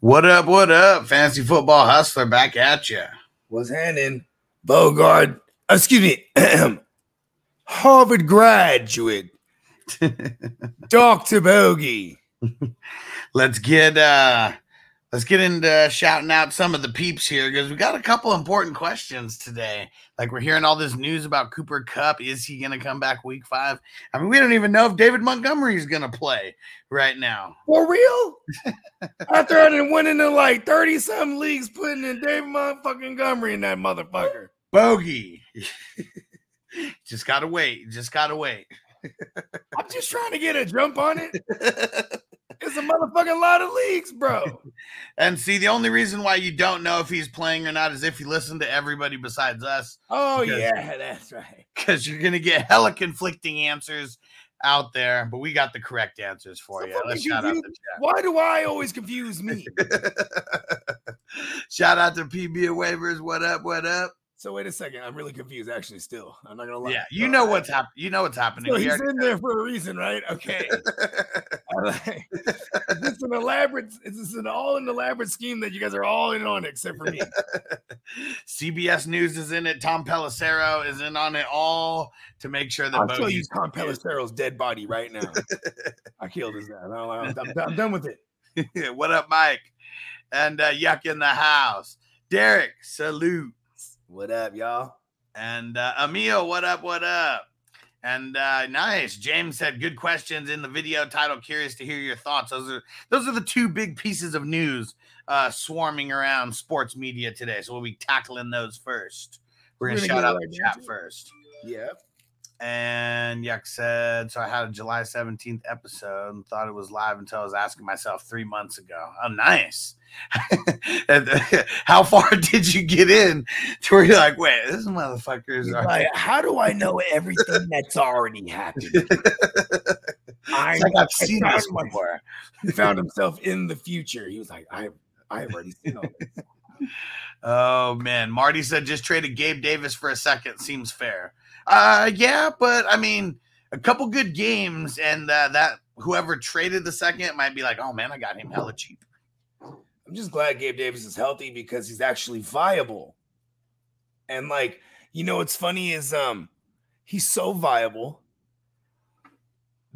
What up? What up? Fancy football hustler back at you. Was handing Bogard, excuse me, Harvard graduate, Dr. Bogey. let's get uh let's get into shouting out some of the peeps here because we got a couple important questions today. Like we're hearing all this news about Cooper Kupp. Is he gonna come back week five? I mean, we don't even know if David Montgomery is gonna play right now. For real? After I done went into like 30 some leagues putting in David Montgomery in that motherfucker. Bogey. just gotta wait. Just gotta wait. I'm just trying to get a jump on it. It's a motherfucking lot of leagues, bro. and see, the only reason why you don't know if he's playing or not is if you listen to everybody besides us. Oh, yeah, that's right. Because you're gonna get hella conflicting answers out there, but we got the correct answers for So you. Let's shout out to confused. Why do I always confuse me? shout out to PB waivers. What up? What up? So wait a second. I'm really confused, actually. Still, I'm not gonna lie. Yeah, you know what's happening. You know what's happening. So he's already- in there for a reason, right? Okay. I like- Is an elaborate? Is this an all an elaborate scheme that you guys are all in on except for me? CBS News is in it. Tom Pelissero is in on it all to make sure that I'll show you Tom Pelissero's dead body right now. I killed his dad. I'm, I'm, I'm- I'm done with it. what up, Mike? And uh, Yuck in the house. Derek, salute. What up, y'all? And uh, Emil, what up? What up? And uh, nice. James said, "Good questions in the video title. Curious to hear your thoughts." Those are those are the two big pieces of news uh, swarming around sports media today. So we'll be tackling those first. We're We're gonna, gonna shout out the chat first. Yeah. And Yuck said, so I had a July 17th episode and thought it was live until I was asking myself three months ago. Oh, nice. How far did you get in to where you're like, wait, this motherfuckers are. like, how do I know everything that's already happened? I, like I've seen this before. he found himself in the future. He was like, I, I have already seen all this. Oh man, Marty said just traded Gabe Davis for a second seems fair. Uh, yeah, but I mean, a couple good games, and uh, that whoever traded the second might be like, oh man, I got him hella cheap. I'm just glad Gabe Davis is healthy because he's actually viable. And like, you know what's funny is um he's so viable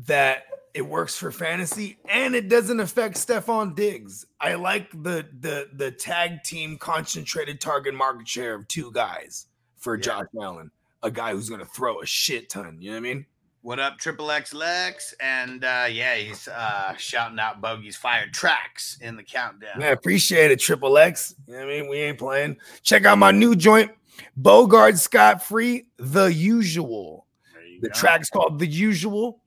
that it works for fantasy and it doesn't affect Stefon Diggs. I like the the the tag team concentrated target market share of two guys for Yeah. Josh Allen, a guy who's gonna throw a shit ton. You know what I mean? What up, Triple X Lex? And uh, yeah, he's uh, shouting out Bogey's fired tracks in the countdown. I appreciate it, Triple X. You know what I mean? We ain't playing. Check out my new joint, Bogard Scott Free, The Usual. The go. track's called The Usual.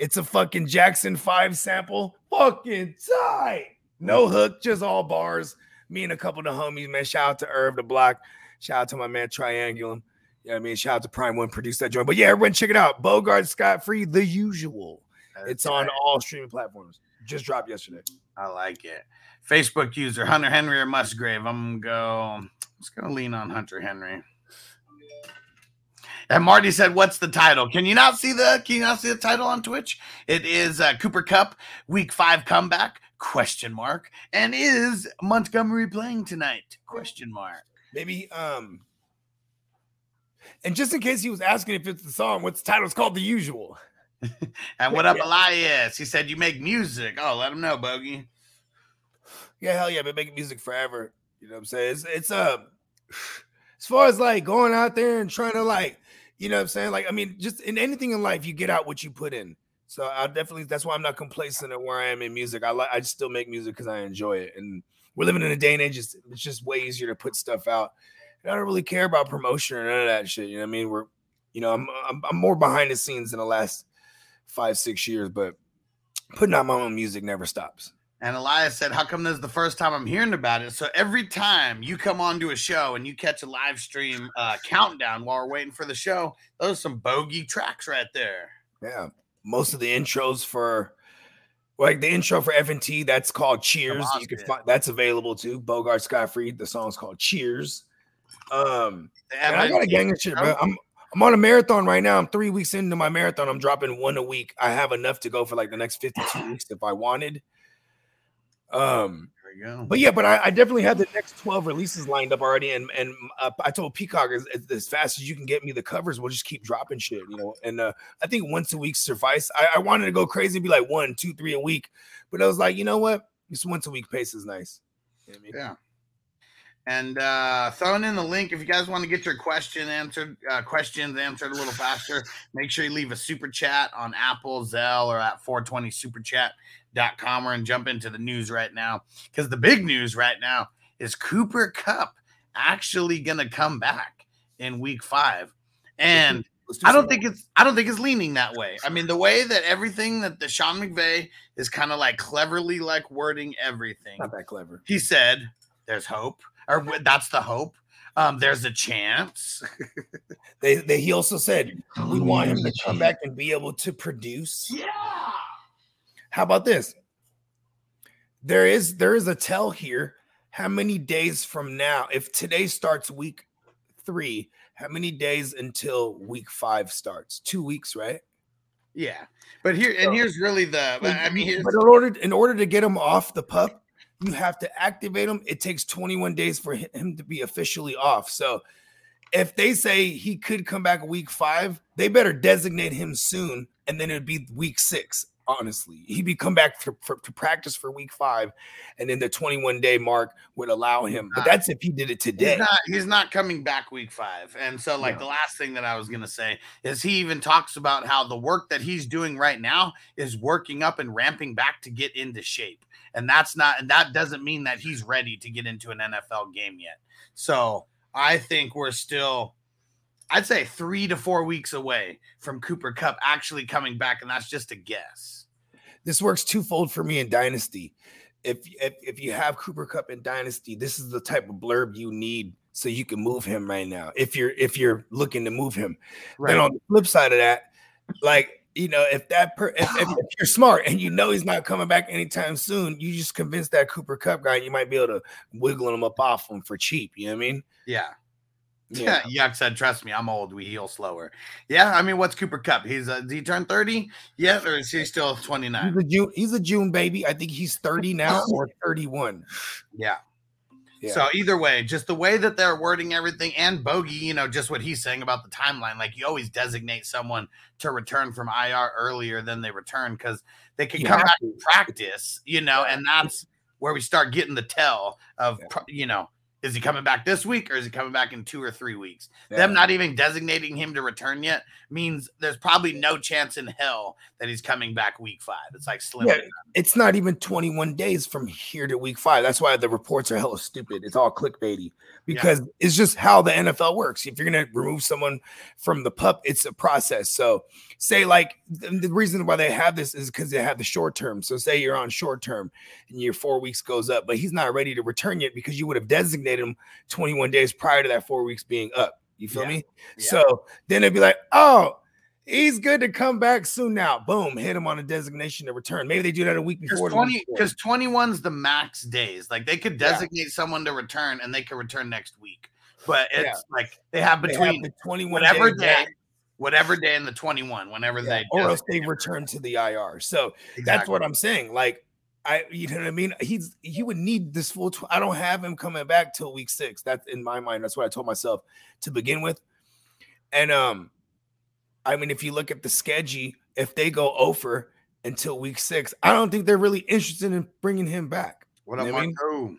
It's a fucking Jackson 5 sample. Fucking tight. No hook, just all bars. Me and a couple of the homies, man. Shout out to Irv the Block. Shout out to my man Triangulum. Yeah, I mean, shout out to Prime One produced that joint. But yeah, everyone check it out. Bogard Scott Free, The Usual. That's It's on all streaming platforms. Just dropped yesterday. I like it. Facebook user Hunter Henry or Musgrave. I'm gonna go. I'm just gonna lean on Hunter Henry. And Marty said, "What's the title? Can you not see the? Can you not see the title on Twitch? It is uh, Cooper Kupp Week Five comeback? Question mark. And is Montgomery playing tonight? Question mark. Maybe um and just in case he was asking if it's the song, what's the title? It's called The Usual. And what up, Yeah. Elias? He said you make music. Oh, let him know, Bogey. Yeah, hell yeah, I've been making music forever. You know what I'm saying? It's it's uh as far as like going out there and trying to like, you know what I'm saying? Like, I mean, just in anything in life, you get out what you put in. So I definitely that's why I'm not complacent at where I am in music. I like I still make music because I enjoy it. And we're living in a day and age, it's, it's just way easier to put stuff out. I don't really care about promotion or none of that shit. You know what I mean? We're you know, I'm I'm, I'm more behind the scenes in the last five, six years, but putting out my own music never stops. And Elias said, How come this is the first time I'm hearing about it? So every time you come on to a show and you catch a live stream uh, countdown while we're waiting for the show, those are some bogey tracks right there. Yeah, most of the intros for like the intro for F&T that's called Cheers. You can find that's available too. Bogard Scott Free. The song's called Cheers. Um, The and I got a gang of shit, bro. I'm I'm on a marathon right now. I'm three weeks into my marathon. I'm dropping one a week. I have enough to go for like the next 52 weeks if I wanted. Um, There you go. But yeah, but I, I definitely have the next 12 releases lined up already. And and uh, I told Peacock as, as fast as you can get me the covers, we'll just keep dropping shit, you know. And uh, I think once a week suffice. I, I wanted to go crazy and be like one, two, three a week, but I was like, you know what? This once a week pace is nice. You know I mean? Yeah. And uh, throwing in the link if you guys want to get your question answered, uh, questions answered a little faster. Make sure you leave a super chat on Apple, Zelle, or at 420superchat.com or and jump into the news right now. Because the big news right now is Cooper Kupp actually gonna come back in week five. And I don't think it's I don't think it's leaning that way. I mean, the way that everything that the Sean McVay is kind of like cleverly like wording everything. Not that clever. He said, "There's hope," or that's the hope. Um, there's a chance. they, they he also said we want him to come back and be able to produce. Yeah. How about this? There is there is a tell here. How many days from now, if today starts week three, how many days until week five starts? Two weeks, right? Yeah, but here and here's really the. I mean, but in order in order to get him off the pup, you have to activate him. It takes 21 days for him to be officially off. So if they say he could come back week five, they better designate him soon, and then it'd be week six honestly. He'd be come back for, for, to practice for week five, and then the 21 day mark would allow him. But that's if he did it today. He's not, he's not coming back week five. And so, like, no. the last thing that I was going to say is he even talks about how the work that he's doing right now is working up and ramping back to get into shape. And that's not, and that doesn't mean that he's ready to get into an NFL game yet. So I think we're still I'd say three to four weeks away from Cooper Kupp actually coming back, and that's just a guess. This works twofold for me in Dynasty. If, if if you have Cooper Kupp in Dynasty, this is the type of blurb you need so you can move him right now. If you're if you're looking to move him, right. then on the flip side of that, like you know, if that per if, if, if, you're smart and you know he's not coming back anytime soon, you just convince that Cooper Kupp guy you might be able to wiggle him up off him for cheap. You know what I mean? Yeah. Yeah, Yuck said, "Trust me, I'm old. We heal slower." Yeah, I mean, what's Cooper Kupp? He's did he turn 30 yet, or is he still 29? He's a June. He's a June baby. I think he's 30 now or 31. Yeah. yeah. So either way, just the way that they're wording everything, and Bogey, you know, just what he's saying about the timeline. Like you always designate someone to return from IR earlier than they return because they can you come back to. and practice, you know, and that's where we start getting the tell of, yeah. you know is he coming back this week or is he coming back in two or three weeks? Yeah. Them not even designating him to return yet means there's probably no chance in hell that he's coming back week five. It's like slim. Yeah, it's not even 21 days from here to week five. That's why the reports are hella stupid. It's all clickbaity because yeah. it's just how the NFL works. If you're going to remove someone from the pup, it's a process. So, say, like, the reason why they have this is because they have the short term. So, say you're on short term and your four weeks goes up, but he's not ready to return yet because you would have designated him 21 days prior to that four weeks being up. You feel yeah. me? Yeah. So then they'd be like, oh, he's good to come back soon now. Boom, hit him on a designation to return. Maybe they do that a week before. Because 20, 21's the max days. Like they could designate yeah. someone to return and they could return next week. But it's yeah. like they have between they have the 21 whatever day, whatever day in the 21, whenever yeah. they or else they return to the IR. So exactly. that's what I'm saying. Like I, you know what I mean? He's he would need this full. Tw- I don't have him coming back till week six. That's in my mind. That's what I told myself to begin with. And um, I mean, if you look at the schedule, if they go over until week six, I don't think they're really interested in bringing him back. What up, Marco?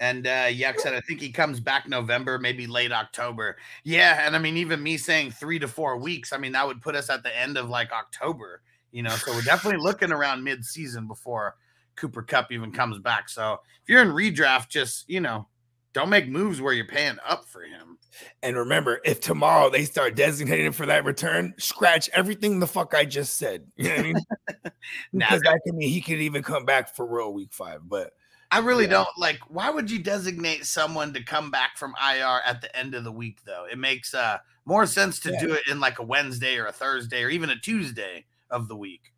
And uh, Yuck said, I think he comes back November, maybe late October. Yeah. And I mean, even me saying three to four weeks, I mean, that would put us at the end of like October, you know. So we're definitely looking around mid season before Cooper Kupp even comes back. So if you're in redraft, just, you know, don't make moves where you're paying up for him. And remember, if tomorrow they start designating for that return, scratch everything the fuck I just said. You know what I mean? because that can mean he could even come back for real week five. But I really yeah. don't like why would you designate someone to come back from IR at the end of the week though? It makes uh more sense to yeah. do it in like a Wednesday or a Thursday or even a Tuesday of the week.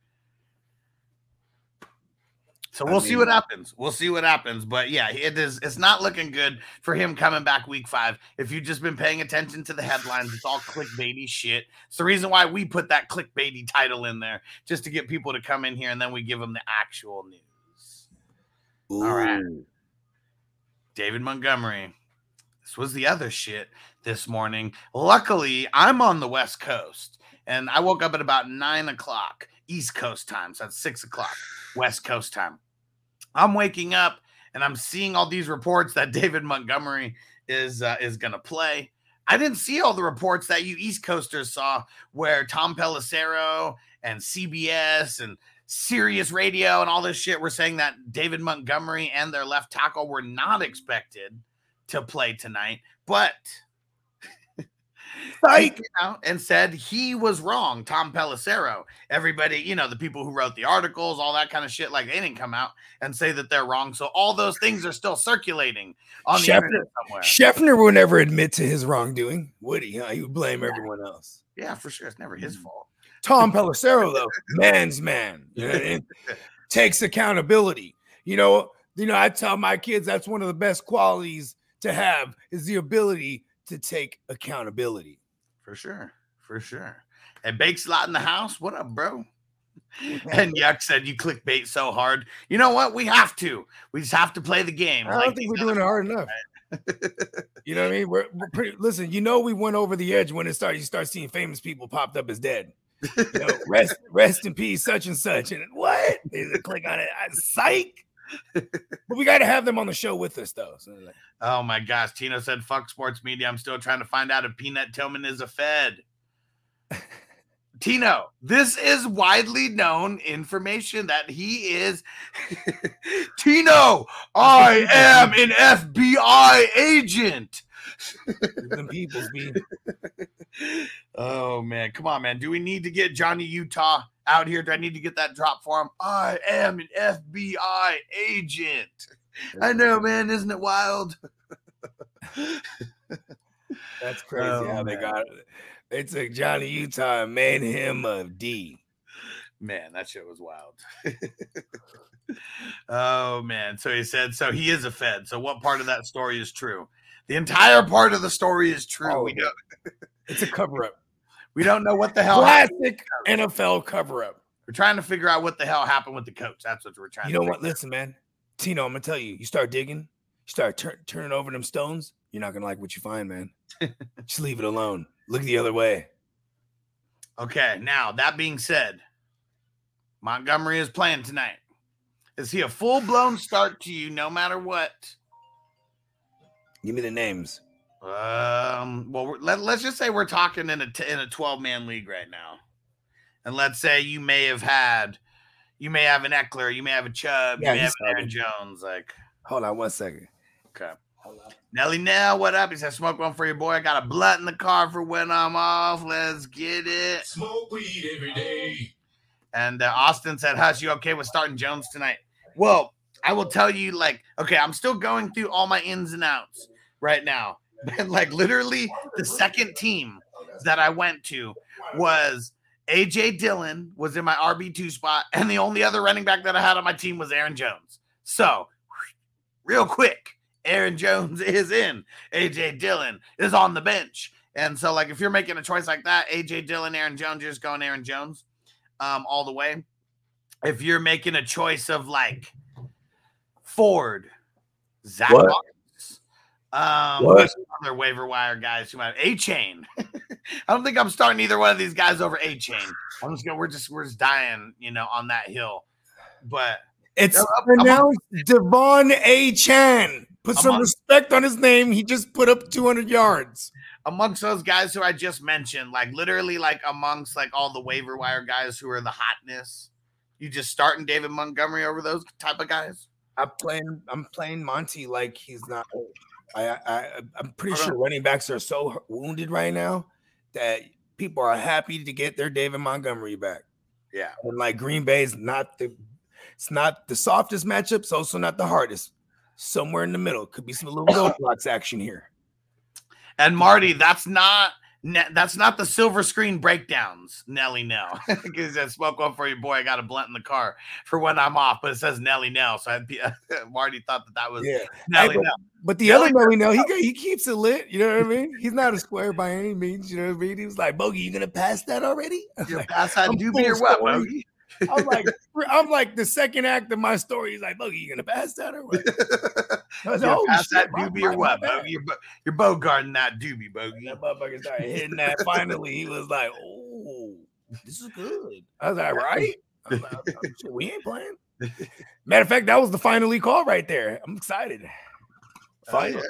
So we'll I mean, see what happens. We'll see what happens. But yeah, it is it's not looking good for him coming back week five. If you've just been paying attention to the headlines, it's all clickbaity shit. It's the reason why we put that clickbaity title in there, just to get people to come in here and then we give them the actual news. Ooh. All right. David Montgomery. This was the other shit this morning. Luckily, I'm on the West Coast and I woke up at about nine o'clock East Coast time. So that's six o'clock West Coast time. I'm waking up and I'm seeing all these reports that David Montgomery is uh, is going to play. I didn't see all the reports that you East Coasters saw, where Tom Pelissero and CBS and Sirius Radio and all this shit were saying that David Montgomery and their left tackle were not expected to play tonight, but he came out and said he was wrong. Tom Pelissero, everybody, you know, the people who wrote the articles, all that kind of shit, like they didn't come out and say that they're wrong. So all those things are still circulating on the internet somewhere. Schefter would never admit to his wrongdoing, would he? Huh? He would blame everyone else. Yeah, for sure. It's never his mm. fault. Tom Pelissero, though, man's man, you know, takes accountability. You know, you know, I tell my kids that's one of the best qualities to have is the ability to take accountability. For sure. For sure. And Bake's lot in the house. What up, bro? And Yuck said you clickbait so hard. You know what? We have to. We just have to play the game. I don't like think we're doing it hard enough. You know what I mean? We're, we're pretty. Listen, you know we went over the edge when it started. You start seeing famous people popped up as dead. You know, rest, rest in peace, such and such. And what? They click on it. Psych. But we got to have them on the show with us, though. So, like, Oh my gosh. Tino said, fuck sports media. I'm still trying to find out if Peanut Tillman is a Fed. Tino, this is widely known information that he is. Tino, I am an FBI agent. Them peoples be. Oh man, come on, man. Do we need to get Johnny Utah out here? Do I need to get that drop for him? I am an FBI agent. I know, man. Isn't it wild? That's oh, crazy Oh, how they got it. They took Johnny Utah and made him a D. Man, that shit was wild. oh man. So he said, so he is a Fed. So what part of that story is true? The entire part of the story is true. All we don't It's a cover up. we don't know what the hell happened. Classic NFL cover up. We're trying to figure out what the hell happened with the coach. That's what we're trying You to know what? out. Listen, man. Tino, I'm gonna tell you. You start digging, you start tur- turning over them stones. You're not gonna like what you find, man. Just leave it alone. Look the other way. Okay, now that being said, Montgomery is playing tonight. Is he a full blown start to you no matter what? Give me the names. Um, well, we're- let, let's just say we're talking in a t- in a 12 man league right now. And let's say you may have had, you may have an Ekeler, you may have a Chubb, Yeah, you may have an Aaron Jones. Like, Hold on one second. okay. Nelly Nell, what up? He said, smoke one for your boy. I got a blunt in the car for when I'm off. Let's get it. Smoke weed every day. And uh, Austin said, Hush, you okay with starting Jones tonight? Well, I will tell you, like, okay, I'm still going through all my ins and outs right now. But like literally the second team that I went to was AJ Dillon was in my RB2 spot, and the only other running back that I had on my team was Aaron Jones. So real quick, Aaron Jones is in. AJ Dillon is on the bench. And so, like, if you're making a choice like that, AJ Dillon, Aaron Jones, you're just going Aaron Jones um, all the way. If you're making a choice of like Ford, Zach What? Moss, um, other waiver wire guys who have Achane. I don't think I'm starting either one of these guys over Achane. I'm just gonna we're just we're just dying, you know, on that hill. But It's I'm- pronounced Devon A. Chan. Put I'm some respect on his name. He just put up 200 yards. amongst those guys who I just mentioned, like literally like amongst like all the waiver wire guys who are the hotness, you just starting David Montgomery over those type of guys. I'm playing. I'm playing Monty like he's not. I, I I'm pretty uh-huh. sure running backs are so wounded right now that people are happy to get their David Montgomery back. Yeah. And like Green Bay is not the. It's not the softest matchup. It's also not the hardest. Somewhere in the middle could be some little roadblocks action here. And Marty, that's not ne- that's not the silver screen breakdowns, Nelly Nell. Because I spoke one for your boy. I got a blunt in the car for when I'm off, but it says Nelly Nell. So I'd be, Marty thought that that was Yeah. Nelly but- Nell. But the other Nelly, no, he he keeps it lit. You know what I mean? He's not a square by any means. You know what I mean? He was like, "Bogey, you gonna pass that already?" I was You like, pass that doobie or what. Bogey? I'm like, I'm like the second act of my story. He's like, Bogey, you gonna pass that or what? I was like, "Oh, pass that shit, my- doobie or what. Bogey? You're, you're bogarting that doobie, Bogey. That motherfucker started hitting that. Finally, he was like, "Oh, this is good." I was like, "Right." I was like, "Oh, shit, we ain't playing. Matter of fact, that was the finally call right there. I'm excited. Oh, Finally.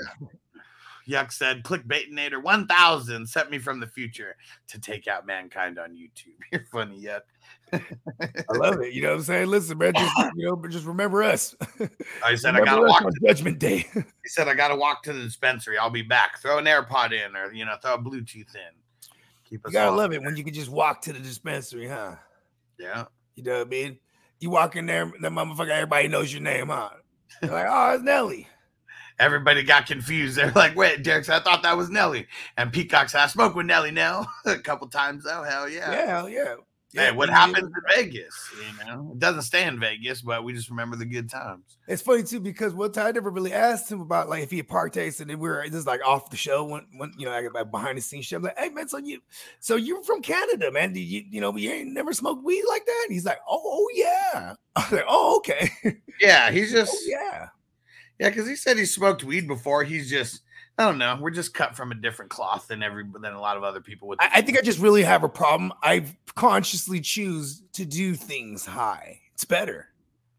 Yuck said, clickbaitinator 1000 sent me from the future to take out mankind on YouTube. You're funny, Yuck. I love it. You know what I'm saying? Listen, man, just you know, but just remember us. I said, I gotta walk. on To, Judgment Day. he said, I gotta walk to the dispensary. I'll be back. Throw an AirPod in, or you know, throw a Bluetooth in. Keep us You gotta love it when you can just walk to the dispensary, huh? Yeah. You know what I mean? You walk in there, that motherfucker, everybody knows your name, huh? They're like, oh, it's Nelly. Everybody got confused. They're like, wait, Derek said, I thought that was Nelly. And Peacock said, I spoke with Nelly now a couple times though. Hell yeah. Yeah, hell yeah. Hey, what happens in Vegas? You know, it doesn't stay in Vegas, but we just remember the good times. It's funny too because one time I never really asked him about like if he had partaked, and then we were just like off the show, when, when you know, like, like behind the scenes shit. I'm like, hey man, so you, so you're from Canada, man? Do you, you know, you ain't never smoked weed like that? And he's like, oh, oh yeah. I was like, oh okay, Yeah, he's oh, just oh yeah. Yeah, because he said he smoked weed before. He's just, I don't know. We're just cut from a different cloth than every than a lot of other people. With I, I think I just really have a problem. I consciously choose to do things high. It's better.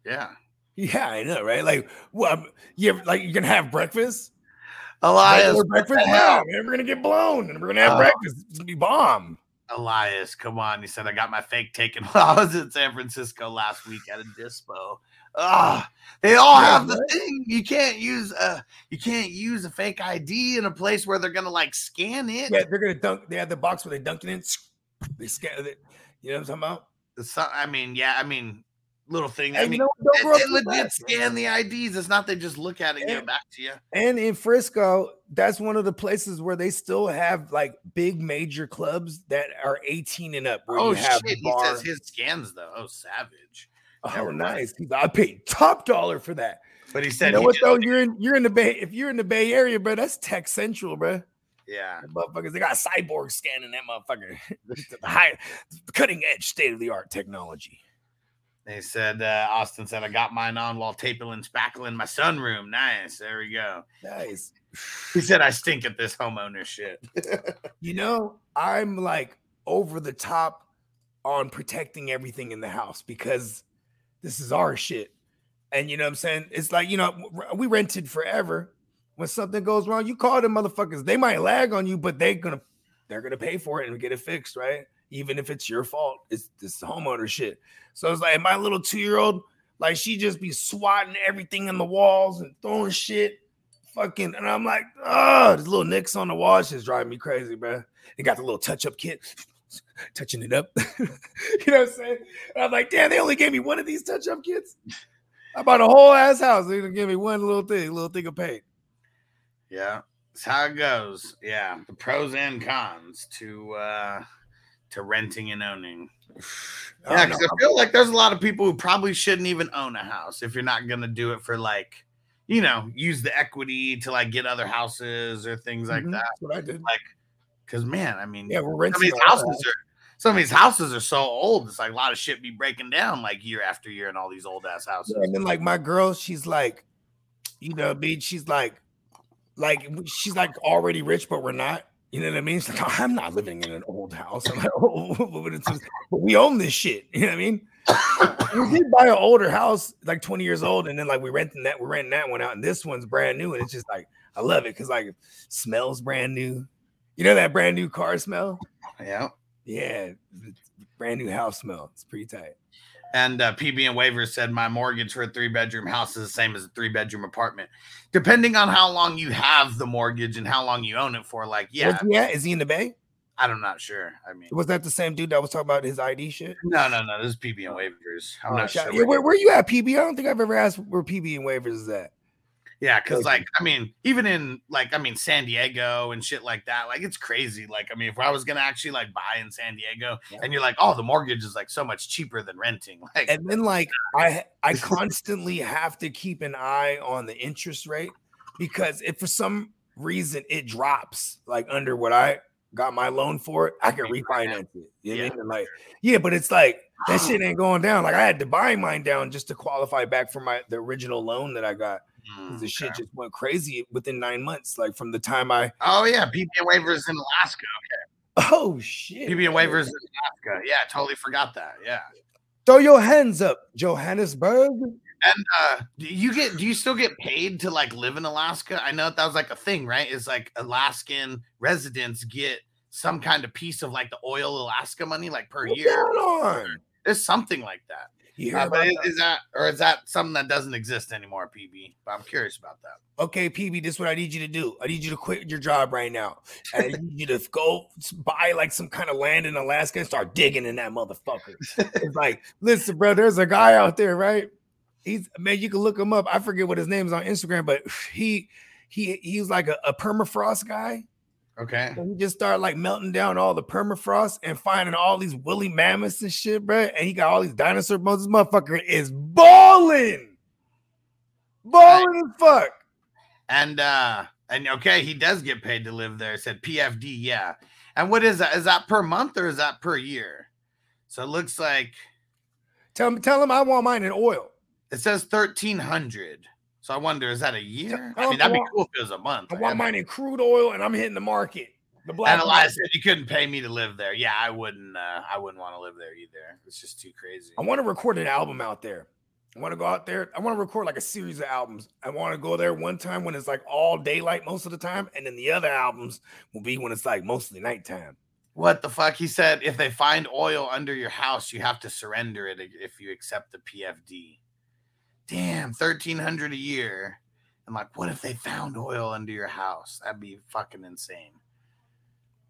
yeah, Yeah, I know, right? Like, well, you like you're gonna have breakfast. Elias, breakfast. Wow, man, we're gonna get blown, and we're gonna have Oh. breakfast. It's gonna be bomb. Elias, come on. He said I got my fake taken while I was in San Francisco last week at a dispo. Ah, they all Yeah, have the thing. You can't use a you can't use a fake ID in a place where they're gonna like scan it. Yeah, they're gonna dunk. They have the box where they dunk it in. They scan it. You know what I'm talking about? So- I mean, yeah, I mean, little thing. I mean? Don't they, they legit man. scan the IDs. It's not they just look at it and Yeah. it back to you. And in Frisco, that's one of the places where they still have like big major clubs that are 18 and up. Where Oh you have shit! He says his scans though. Oh, savage. Oh, nice. I paid top dollar for that. But he said, You know what just- though? You're in you're in the Bay. If you're in the Bay Area, bro, that's Tech Central, bro. yeah, The motherfuckers, they got cyborg scanning that motherfucker. the high, cutting edge, state of the art technology. They said uh, Austin said I got mine on while taping and spackling my sunroom. Nice. There we go. Nice. He said I stink at this homeowner shit. You know, I'm like over the top on protecting everything in the house because this is our shit. And you know what I'm saying? It's like, you know, we rented forever. When something goes wrong, you call them motherfuckers. They might lag on you, but they're gonna they're gonna pay for it and get it fixed, right? Even if it's your fault. It's this homeowner shit. So it's like my little two-year-old, like she just be swatting everything in the walls and throwing shit fucking, and I'm like, oh, there's little nicks on the wall. Just driving me crazy, bro. They got the little touch-up kit, touching it up. you know what I'm saying? And I'm like, damn, they only gave me one of these touch-up kits. I bought a whole ass house. Gonna give me one little thing, little thing of paint. yeah, that's how it goes. Yeah, the pros and cons to uh to renting and owning. Yeah, because know. I feel like there's a lot of people who probably shouldn't even own a house if you're not gonna do it for like, you know, use the equity to like get other houses or things like Mhm, that. That's what I did. Because man, I mean, Yeah, we're some renting. of these houses are some of these houses are so old. It's like a lot of shit be breaking down like year after year in all these old ass houses. Yeah, and then like my girl, she's like, you know, I mean, she's like, like she's like already rich, but we're not. You know what I mean? She's like, oh, I'm not living in an old house. I'm like, oh, but, it's just- but we own this shit. You know what I mean? we did buy an older house, like 20 years old, and then like we renting that, we're renting that one out, and this one's brand new, and it's just like I love it because like smells brand new. You know that brand new car smell? yeah. Yeah, brand new house smell. It's pretty tight. And uh, PB and Waivers said my mortgage for a three bedroom house is the same as a three bedroom apartment. Depending on how long you have the mortgage and how long you own it for, like, yeah, at? Is he in the Bay? I'm not sure. I mean, Was that the same dude that was talking about his ID shit? no, no, no. This is PB and Waivers. I'm Oh, not sure. yeah, where, where you at, PB? I don't think I've ever asked where PB and waivers is at. Yeah, because like I mean, even in like I mean San Diego and shit like that, like it's crazy. Like I mean, if I was gonna actually like buy in San Diego, Yeah. and you're like, oh, the mortgage is like so much cheaper than renting. Like, And then like I I constantly have to keep an eye on the interest rate because if for some reason it drops like under what I got my loan for it, I can refinance it. You I Yeah. mean? And like, yeah, but it's like that shit ain't going down. Like I had to buy mine down just to qualify back for my the original loan that I got. 'Cause The shit just went crazy within nine months. Like from the time I Oh yeah, PPA waivers in Alaska. oh shit, PPA waivers in Alaska. Yeah, totally forgot that. Yeah. throw your hands up, Johannesburg. And uh do you get do you still get paid to like live in Alaska? I know that was like a thing, right? Is like Alaskan residents get some kind of piece of like the oil Alaska money like per What's year. There's something like that. You Uh, hear but about is, that or is that something that doesn't exist anymore, PB? But I'm curious about that. okay, PB, this is what I need you to do. I need you to quit your job right now. And I need you to go buy like some kind of land in Alaska and start digging in that motherfucker. It's like, listen, bro, there's a guy out there, right? He's man, you can look him up. I forget what his name is on Instagram, but he he he's like a, a permafrost guy. Okay. And he just started like melting down all the permafrost and finding all these woolly mammoths and shit, bro. And he got all these dinosaur bones. This motherfucker is balling, balling as fuck. And uh and okay, he does get paid to live there. It said PFD, yeah. And what is that? Is that per month or is that per year? So it looks like Tell him, tell him I want mine in oil. it says thirteen hundred. So I wonder, is that a year? I I mean, that'd be cool if it was a month. I I want mine in crude oil, and I'm hitting the market. The black And Elias said you couldn't pay me to live there. Yeah, I wouldn't. Uh, I wouldn't want to live there either. It's just too crazy. I want to record an album out there. I want to go out there. I want to record like a series of albums. I want to go there one time when it's like all daylight most of the time, and then the other albums will be when it's like mostly nighttime. What the fuck? He said if they find oil under your house, you have to surrender it if you accept the PFD. Damn, thirteen hundred a year. I'm like, what if they found oil under your house? That'd be fucking insane.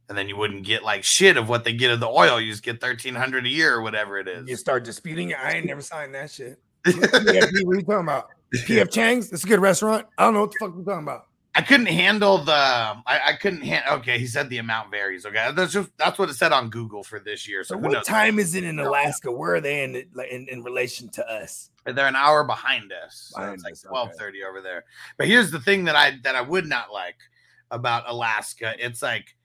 And then you wouldn't get like shit of what they get of the oil. You just get thirteen hundred a year or whatever it is. You start disputing it. I ain't never signed that shit. What are you talking about? PF Chang's? It's a good restaurant. I don't know what the fuck we're talking about. I couldn't handle the. Um, I, I couldn't handle. Okay, he said the amount varies. Okay, that's just that's what it said on Google for this year. So So what knows? time is it in Alaska? Where are they in in, in relation to us? They're an hour behind us. So Behind it's like okay. twelve thirty over there. But here's the thing that I that I would not like about Alaska. It's like,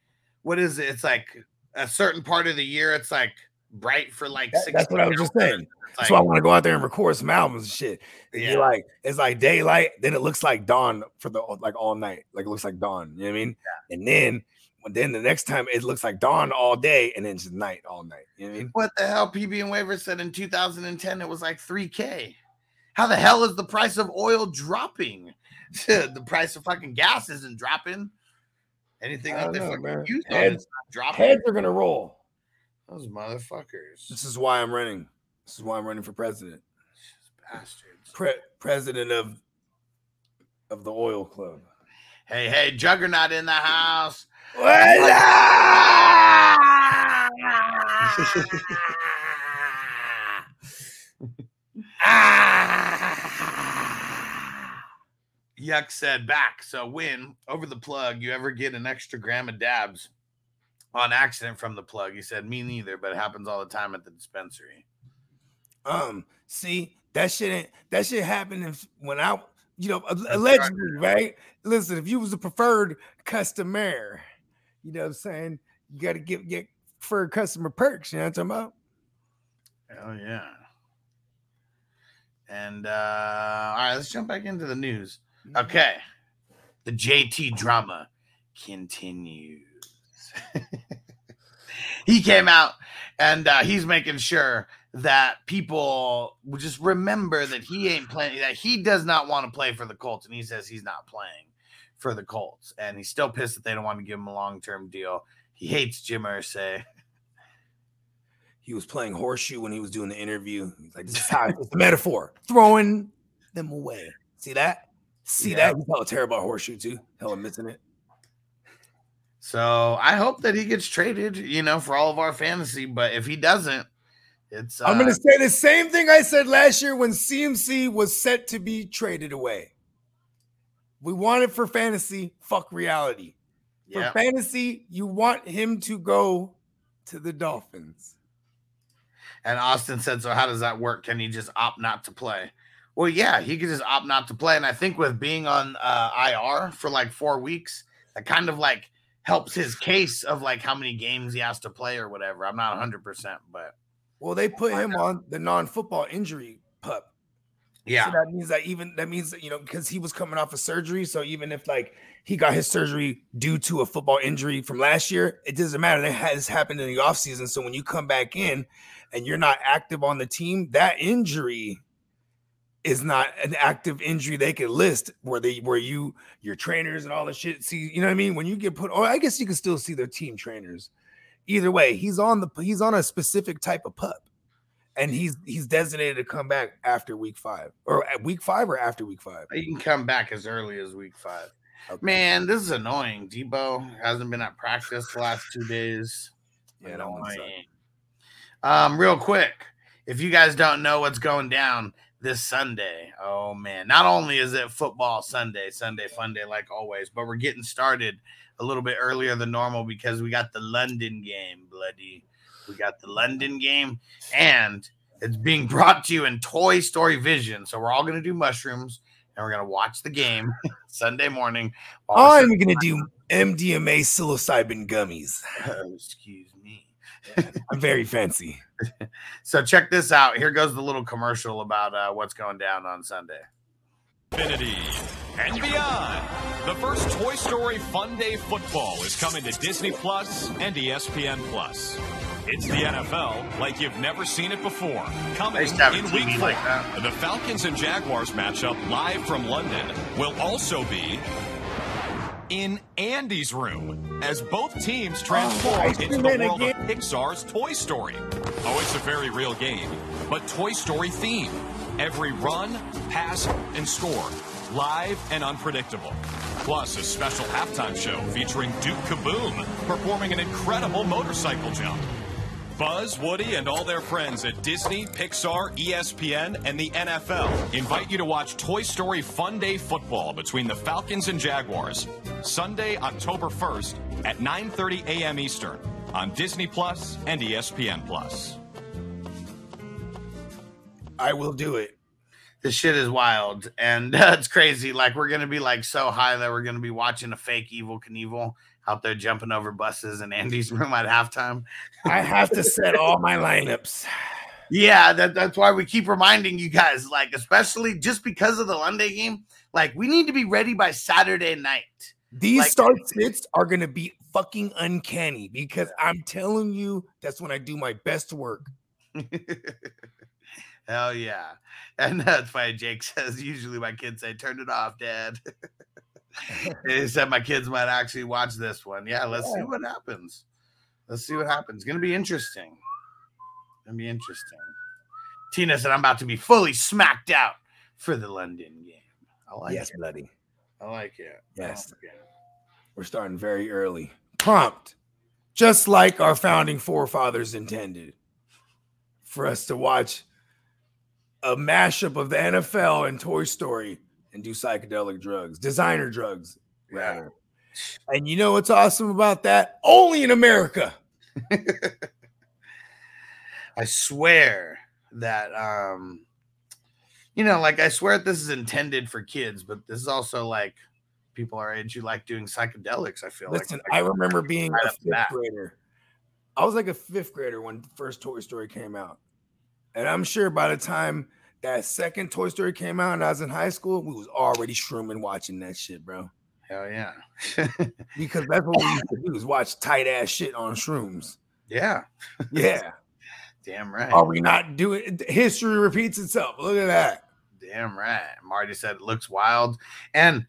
what is it? It's like a certain part of the year. It's like bright for like That- that's what I was just saying. It's That's like, why I want to go out there and record some albums and shit. And Yeah. You're like, it's like daylight, then it looks like dawn for the like all night. Like it looks like dawn. You know what I mean? And then then the next time it looks like dawn all day and then it's night all night. You know what I mean? what the hell? PB and Waver said in 2010 it was like 3K. How the hell is the price of oil dropping? the price of fucking gas isn't dropping. Anything I that they don't know, fucking man. use on Heads- it's not dropping. Heads are gonna roll. Those motherfuckers. This is why I'm running. This is why I'm running for president. bastards. Pre- president of of the oil club. Hey, hey, Juggernaut in the house. Yuck said back. So win over the plug. You ever get an extra gram of dabs on accident from the plug? He said, Me neither, but it happens all the time at the dispensary. Um, see, that shit ain't that shit happened if, when I, you know, al- allegedly, right? Listen, if you was a preferred customer, you know what I'm saying? You got to get get preferred customer perks. You know what I'm talking about? Hell yeah. And uh all right, let's jump back into the news. Okay. The JT drama continues. he came out and uh, he's making sure that people just remember that he ain't playing, that he does not want to play for the Colts. And he says he's not playing for the Colts. And he's still pissed that they don't want to give him a long term deal. He hates Jim Irsay. He was playing horseshoe when he was doing the interview. He's like, "This is how it's a metaphor, throwing them away." See that? See Yeah. that? He's hella terrible at horseshoe too. Hella missing it. So I hope that he gets traded, you know, for all of our fantasy. But if he doesn't, it's uh, I'm gonna say the same thing I said last year when CMC was set to be traded away. We want it for fantasy, fuck reality. For yeah. fantasy, you want him to go to the Dolphins. And Austin said, "So how does that work? Can he just opt not to play?" Well, yeah, he could just opt not to play. And I think with being on uh, IR for like four weeks, that kind of like helps his case of like how many games he has to play or whatever. I'm not 100, percent but Well, they put him on the non-football injury pup. Yeah. So that means that even that means that you know because he was coming off a surgery. So even if like he got his surgery due to a football injury from last year, it doesn't matter. That has happened in the offseason. So when you come back in and you're not active on the team, that injury is not an active injury they could list where they where you your trainers and all the shit see you know what I mean when you get put oh I guess you can still see their team trainers either way he's on the he's on a specific type of pup and he's he's designated to come back after week five or at week five or after week five. he can come back as early as week five. Okay. Man, this is annoying. Deebo hasn't been at practice the last two days. Yeah, that. Um, real quick, if you guys don't know what's going down this Sunday, oh man, not only is it football Sunday, Sunday fun day like always, but we're getting started a little bit earlier than normal because we got the London game, bloody. We got the London game, and it's being brought to you in Toy Story Vision. So we're all gonna do mushrooms and we're gonna watch the game Sunday morning. I'm gonna do MDMA psilocybin gummies. sitting- excuse me. I'm very fancy. So check this out. Here goes the little commercial about uh, what's going down on Sunday. Infinity and beyond. The first Toy Story Fun Day football is coming to Disney Plus and ESPN Plus. It's the NFL like you've never seen it before. Coming used to have a in week four. like. The Falcons and Jaguars matchup live from London will also be in Andy's room as both teams transform Christ, into the world of? Pixar's Toy Story. Oh, it's a very real game, but Toy Story theme. Every run, pass, and score, live and unpredictable. Plus, a special halftime show featuring Duke Kaboom performing an incredible motorcycle jump. Buzz, Woody, and all their friends at Disney, Pixar, ESPN, and the NFL invite you to watch Toy Story Fun Day Football between the Falcons and Jaguars, Sunday, October 1st at 9:30 a.m. Eastern on Disney Plus and ESPN Plus. I will do it. This shit is wild and uh, it's crazy. Like we're gonna be like so high that we're gonna be watching a fake Evel Knievel out there jumping over buses in Andy's room at halftime. I have to set all my lineups. Yeah, that, that's why we keep reminding you guys, like, especially just because of the London game, like we need to be ready by Saturday night. These Like- start sits are gonna be fucking uncanny because I'm telling you, that's when I do my best work. Hell yeah. And that's why Jake says usually my kids say, turn it off, dad. he said my kids might actually watch this one. Yeah, let's see what happens. Let's see what happens. Gonna be interesting. Gonna be interesting. Tina said I'm about to be fully smacked out for the London game. I like yes, it. bloody. I like it. Yes. like it. We're starting very early. Prompt. Just like our founding forefathers intended for us to watch a mashup of the NFL and Toy Story and do psychedelic drugs, designer drugs, rather. And you know what's awesome about that? Only in America. I swear that um you know, like I swear this is intended for kids, but this is also like people our age who like doing psychedelics. I feel Listen, like I remember being right a fifth bat. grader. I was like a fifth grader when the first Toy Story came out. And I'm sure by the time that second Toy Story came out and I was in high school, we was already shrooming watching that shit, bro. hell yeah, Because that's what we used to do is watch tight ass shit on shrooms. yeah, Yeah. damn right, Are we not doing history repeats itself? Look at that. damn right. Marty said it looks wild, and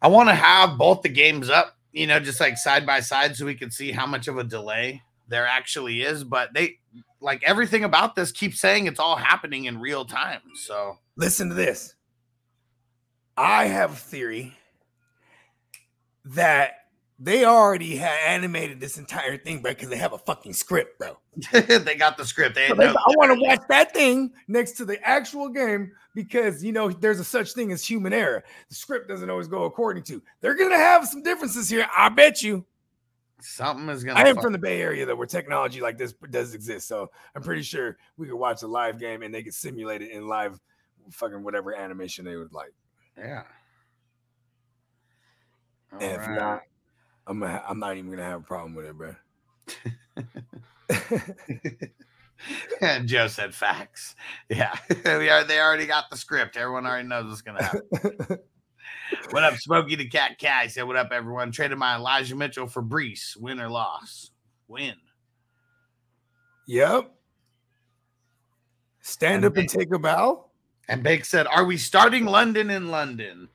I want to have both the games up, you know, just like side by side, so we can see how much of a delay there actually is. But they like everything about this keeps saying it's all happening in real time. So Listen to this. I have a theory that they already had animated this entire thing, bro, because they have a fucking script, bro. they got the script. They So didn't they- know I want to watch that thing next to the actual game because you know there's a such thing as human error. The script doesn't always go according to. They're gonna have some differences here. I bet you. Something is gonna. I am fuck- from the Bay Area though, where technology like this does exist. So I'm pretty sure we could watch a live game and they could simulate it in live, fucking whatever animation they would like. Yeah. And if Alright. not, I'm gonna, I'm not even gonna have a problem with it, bro. and Joe said facts. Yeah, we are. They already got the script. Everyone already knows what's gonna happen. what up, Smokey the Cat Cat? He said, "What up, everyone?" Traded my Elijah Mitchell for Breece. Win or loss? Win. Yep. Stand up and take a bow. And Bake said, "Are we starting London in London?"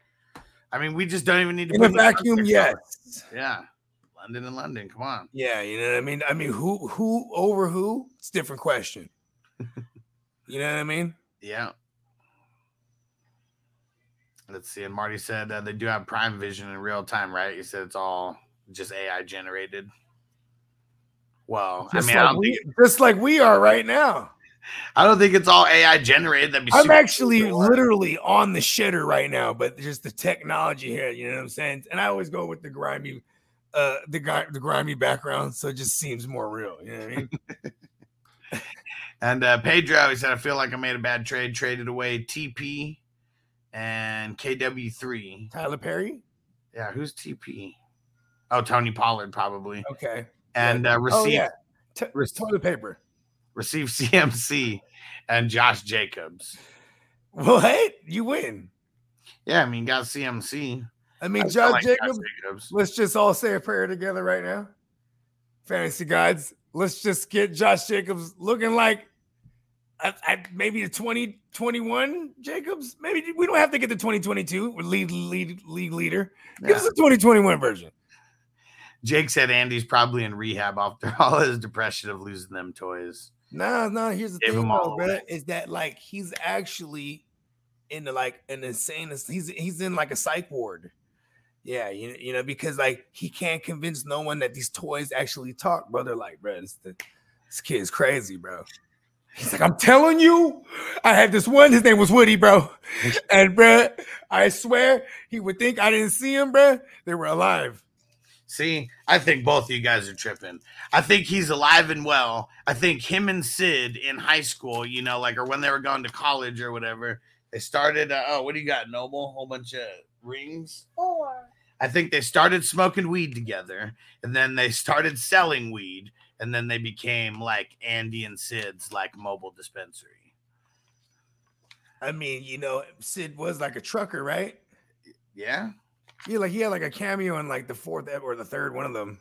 I mean, we just don't even need to In a the vacuum, yes. Yeah, London and London. Come on. Yeah, you know what I mean. I mean, who who over who? It's a different question. you know what I mean? Yeah. Let's see. And Marty said uh, they do have Prime Vision in real time, right? He said it's all just AI generated. Well, Just, I mean, I like don't we, think just like we are right now. I don't think it's all AI generated. That'd be I'm actually cool. literally on the shitter right now, but just the technology here, you know what I'm saying? And I always go with the grimy, uh, the guy, the grimy background, so it just seems more real. You know what I mean? And uh, Pedro, he said, I feel like I made a bad trade. Traded away TP and KW3. Tyler Perry. Yeah, who's TP? Oh, Tony Pollard probably. Okay. And uh, Oh received yeah. T- Rec- toilet paper. received CMC and Josh Jacobs. What? You win. Yeah, I mean, got CMC. I mean, I Josh like Jacobs. Jacobs. Let's just all say a prayer together right now. Fantasy gods. Let's just get Josh Jacobs looking like at, at maybe the 2021 Jacobs. Maybe we don't have to get the 2022 with lead lead league leader. Give Yeah. us a 2021 version. Jake said Andy's probably in rehab after all his depression of losing them toys. No, no. Here's the Gave thing, though, bro, is that like he's actually in the like an insane. He's he's in like a psych ward. Yeah, you, you know because like he can't convince no one that these toys actually talk, brother. Like, bro, this, this kid's crazy, bro. He's like, I'm telling you, I had this one. His name was Woody, bro. And bro, I swear he would think I didn't see him, bro. They were alive. See, I think both of you guys are tripping. I think he's alive and well. I think him and Sid in high school, you know, like or when they were going to college or whatever, they started. Uh, oh, what do you got, Noble? whole bunch of rings. Four. I think they started smoking weed together, and then they started selling weed, and then they became like Andy and Sid's like mobile dispensary. I mean, you know, Sid was like a trucker, right? Yeah, Yeah, like he had like a cameo in like the fourth or the third one of them.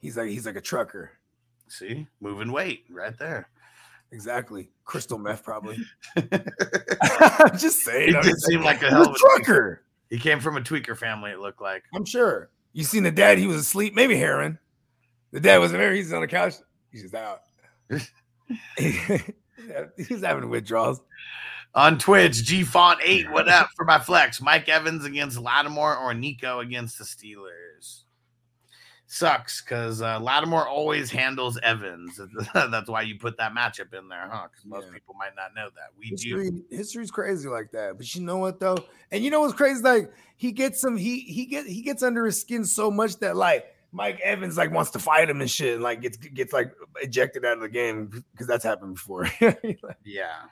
He's like he's like a trucker. see, moving weight right there. Exactly. Crystal meth, probably. I'm just saying. He I'm did just seem saying. like a hell of a trucker. He came from a tweaker family. It looked like. I'm sure. You seen the dad? He was asleep. Maybe heroin. The dad wasn't there. He's on the couch. He's just out. He's having withdrawals. On Twitch, G Font 8, what up for my flex? Mike Evans against Lattimore or Nico against the Steelers? Sucks because uh, Lattimore always handles Evans. That's why you put that matchup in there, huh? Because most Yeah. people might not know that. We do. History's crazy like that. But you know what though? And you know what's crazy? Like he gets some, he he get he gets under his skin so much that like Mike Evans like wants to fight him and shit, and like gets gets like ejected out of the game because that's happened before. Yeah.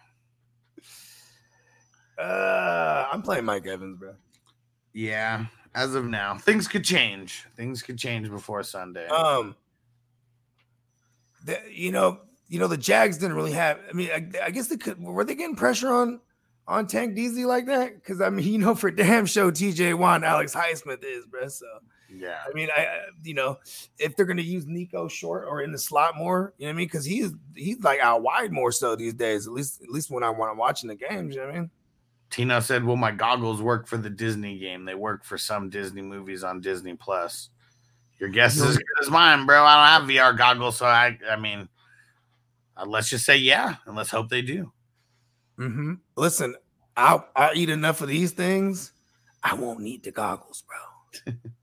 uh, I'm playing Mike Evans, bro. Yeah. As of now, things could change. Things could change before Sunday. Um, the, you know, you know, the Jags didn't really have. I mean, I, I guess they could. Were they getting pressure on on Tank DZ like that? Because I mean, you know, for damn show, TJ Watt, Alex Highsmith is, bro. So yeah. I mean, I, you know, if they're gonna use Nico short or in the slot more, you know what I mean? Because he's he's like out wide more so these days. At least at least when I want to watching the games, you know what I mean? Tina said, Well, my goggles work for the Disney game? They work for some Disney movies on Disney Plus. Your guess is as good as mine, bro. I don't have VR goggles, so I I mean uh, let's just say yeah, and let's hope they do. Mm-hmm. Listen, I'll I eat enough of these things. I won't need the goggles, bro.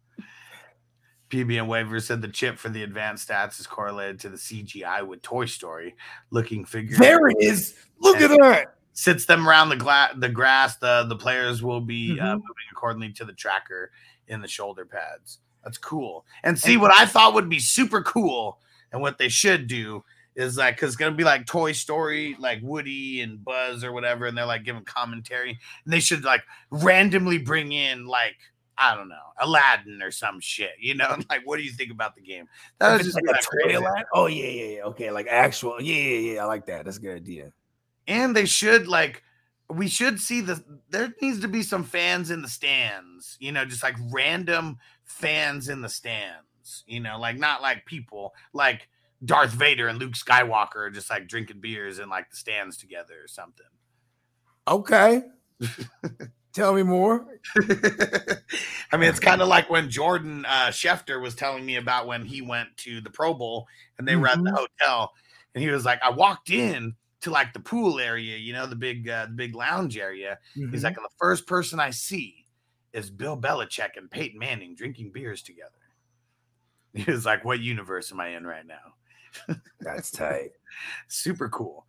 PB and Waver said the chip for the advanced stats is correlated to the CGI with Toy Story looking figure. There it is. Look at that. Sits them around the gla- the grass. The the players will be uh, Mhm. moving accordingly to the tracker in the shoulder pads. That's cool. And see what I thought would be super cool, and what they should do is like because it's gonna be like Toy Story, like Woody and Buzz or whatever, and they're like giving commentary, and they should like randomly bring in like I don't know, Aladdin or some shit. You know, like what do you think about the game? That was just like a toy. Aladdin? Oh yeah, yeah, yeah. Okay, like actual. Yeah, yeah, yeah. I like that. That's a good idea. and they should like we should see the there needs to be some fans in the stands you know just like random fans in the stands you know like not like people like darth vader and luke skywalker just like drinking beers in like the stands together or something Okay. Tell me more. i mean it's kind of like when jordan uh schefter was telling me about when he went to the pro bowl and they were at the Mhm. hotel and he was like i walked in to like the pool area you know the big uh, the big lounge area Mm-hmm. He's like, the first person I see is Bill Belichick and Peyton Manning drinking beers together. He was like, What universe am I in right now? that's tight. Super cool.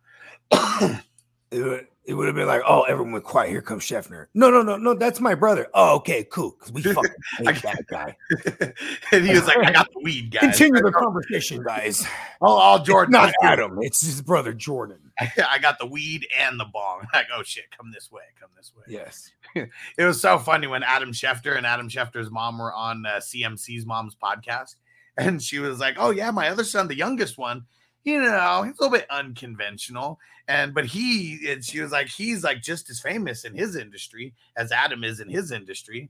It would, it would have been like, oh, everyone went quiet. Here comes Schefter. No, no, no, no. That's my brother. Oh, okay, cool. Because we fucking hate that guy. and he was like, I got the weed, guys. Continue the conversation, guys. Oh, all It's Jordan. not let's do it. Adam. It's his brother Jordan. I got the weed and the bong. Like, oh shit, come this way, come this way. Yes. It was so funny when Adam Schefter and Adam Schefter's mom were on uh, CMC's mom's podcast, and she was like, "Oh yeah, my other son, the youngest one, you know, he's a little bit unconventional, and but he," and she was like, "He's like just as famous in his industry as Adam is in his industry."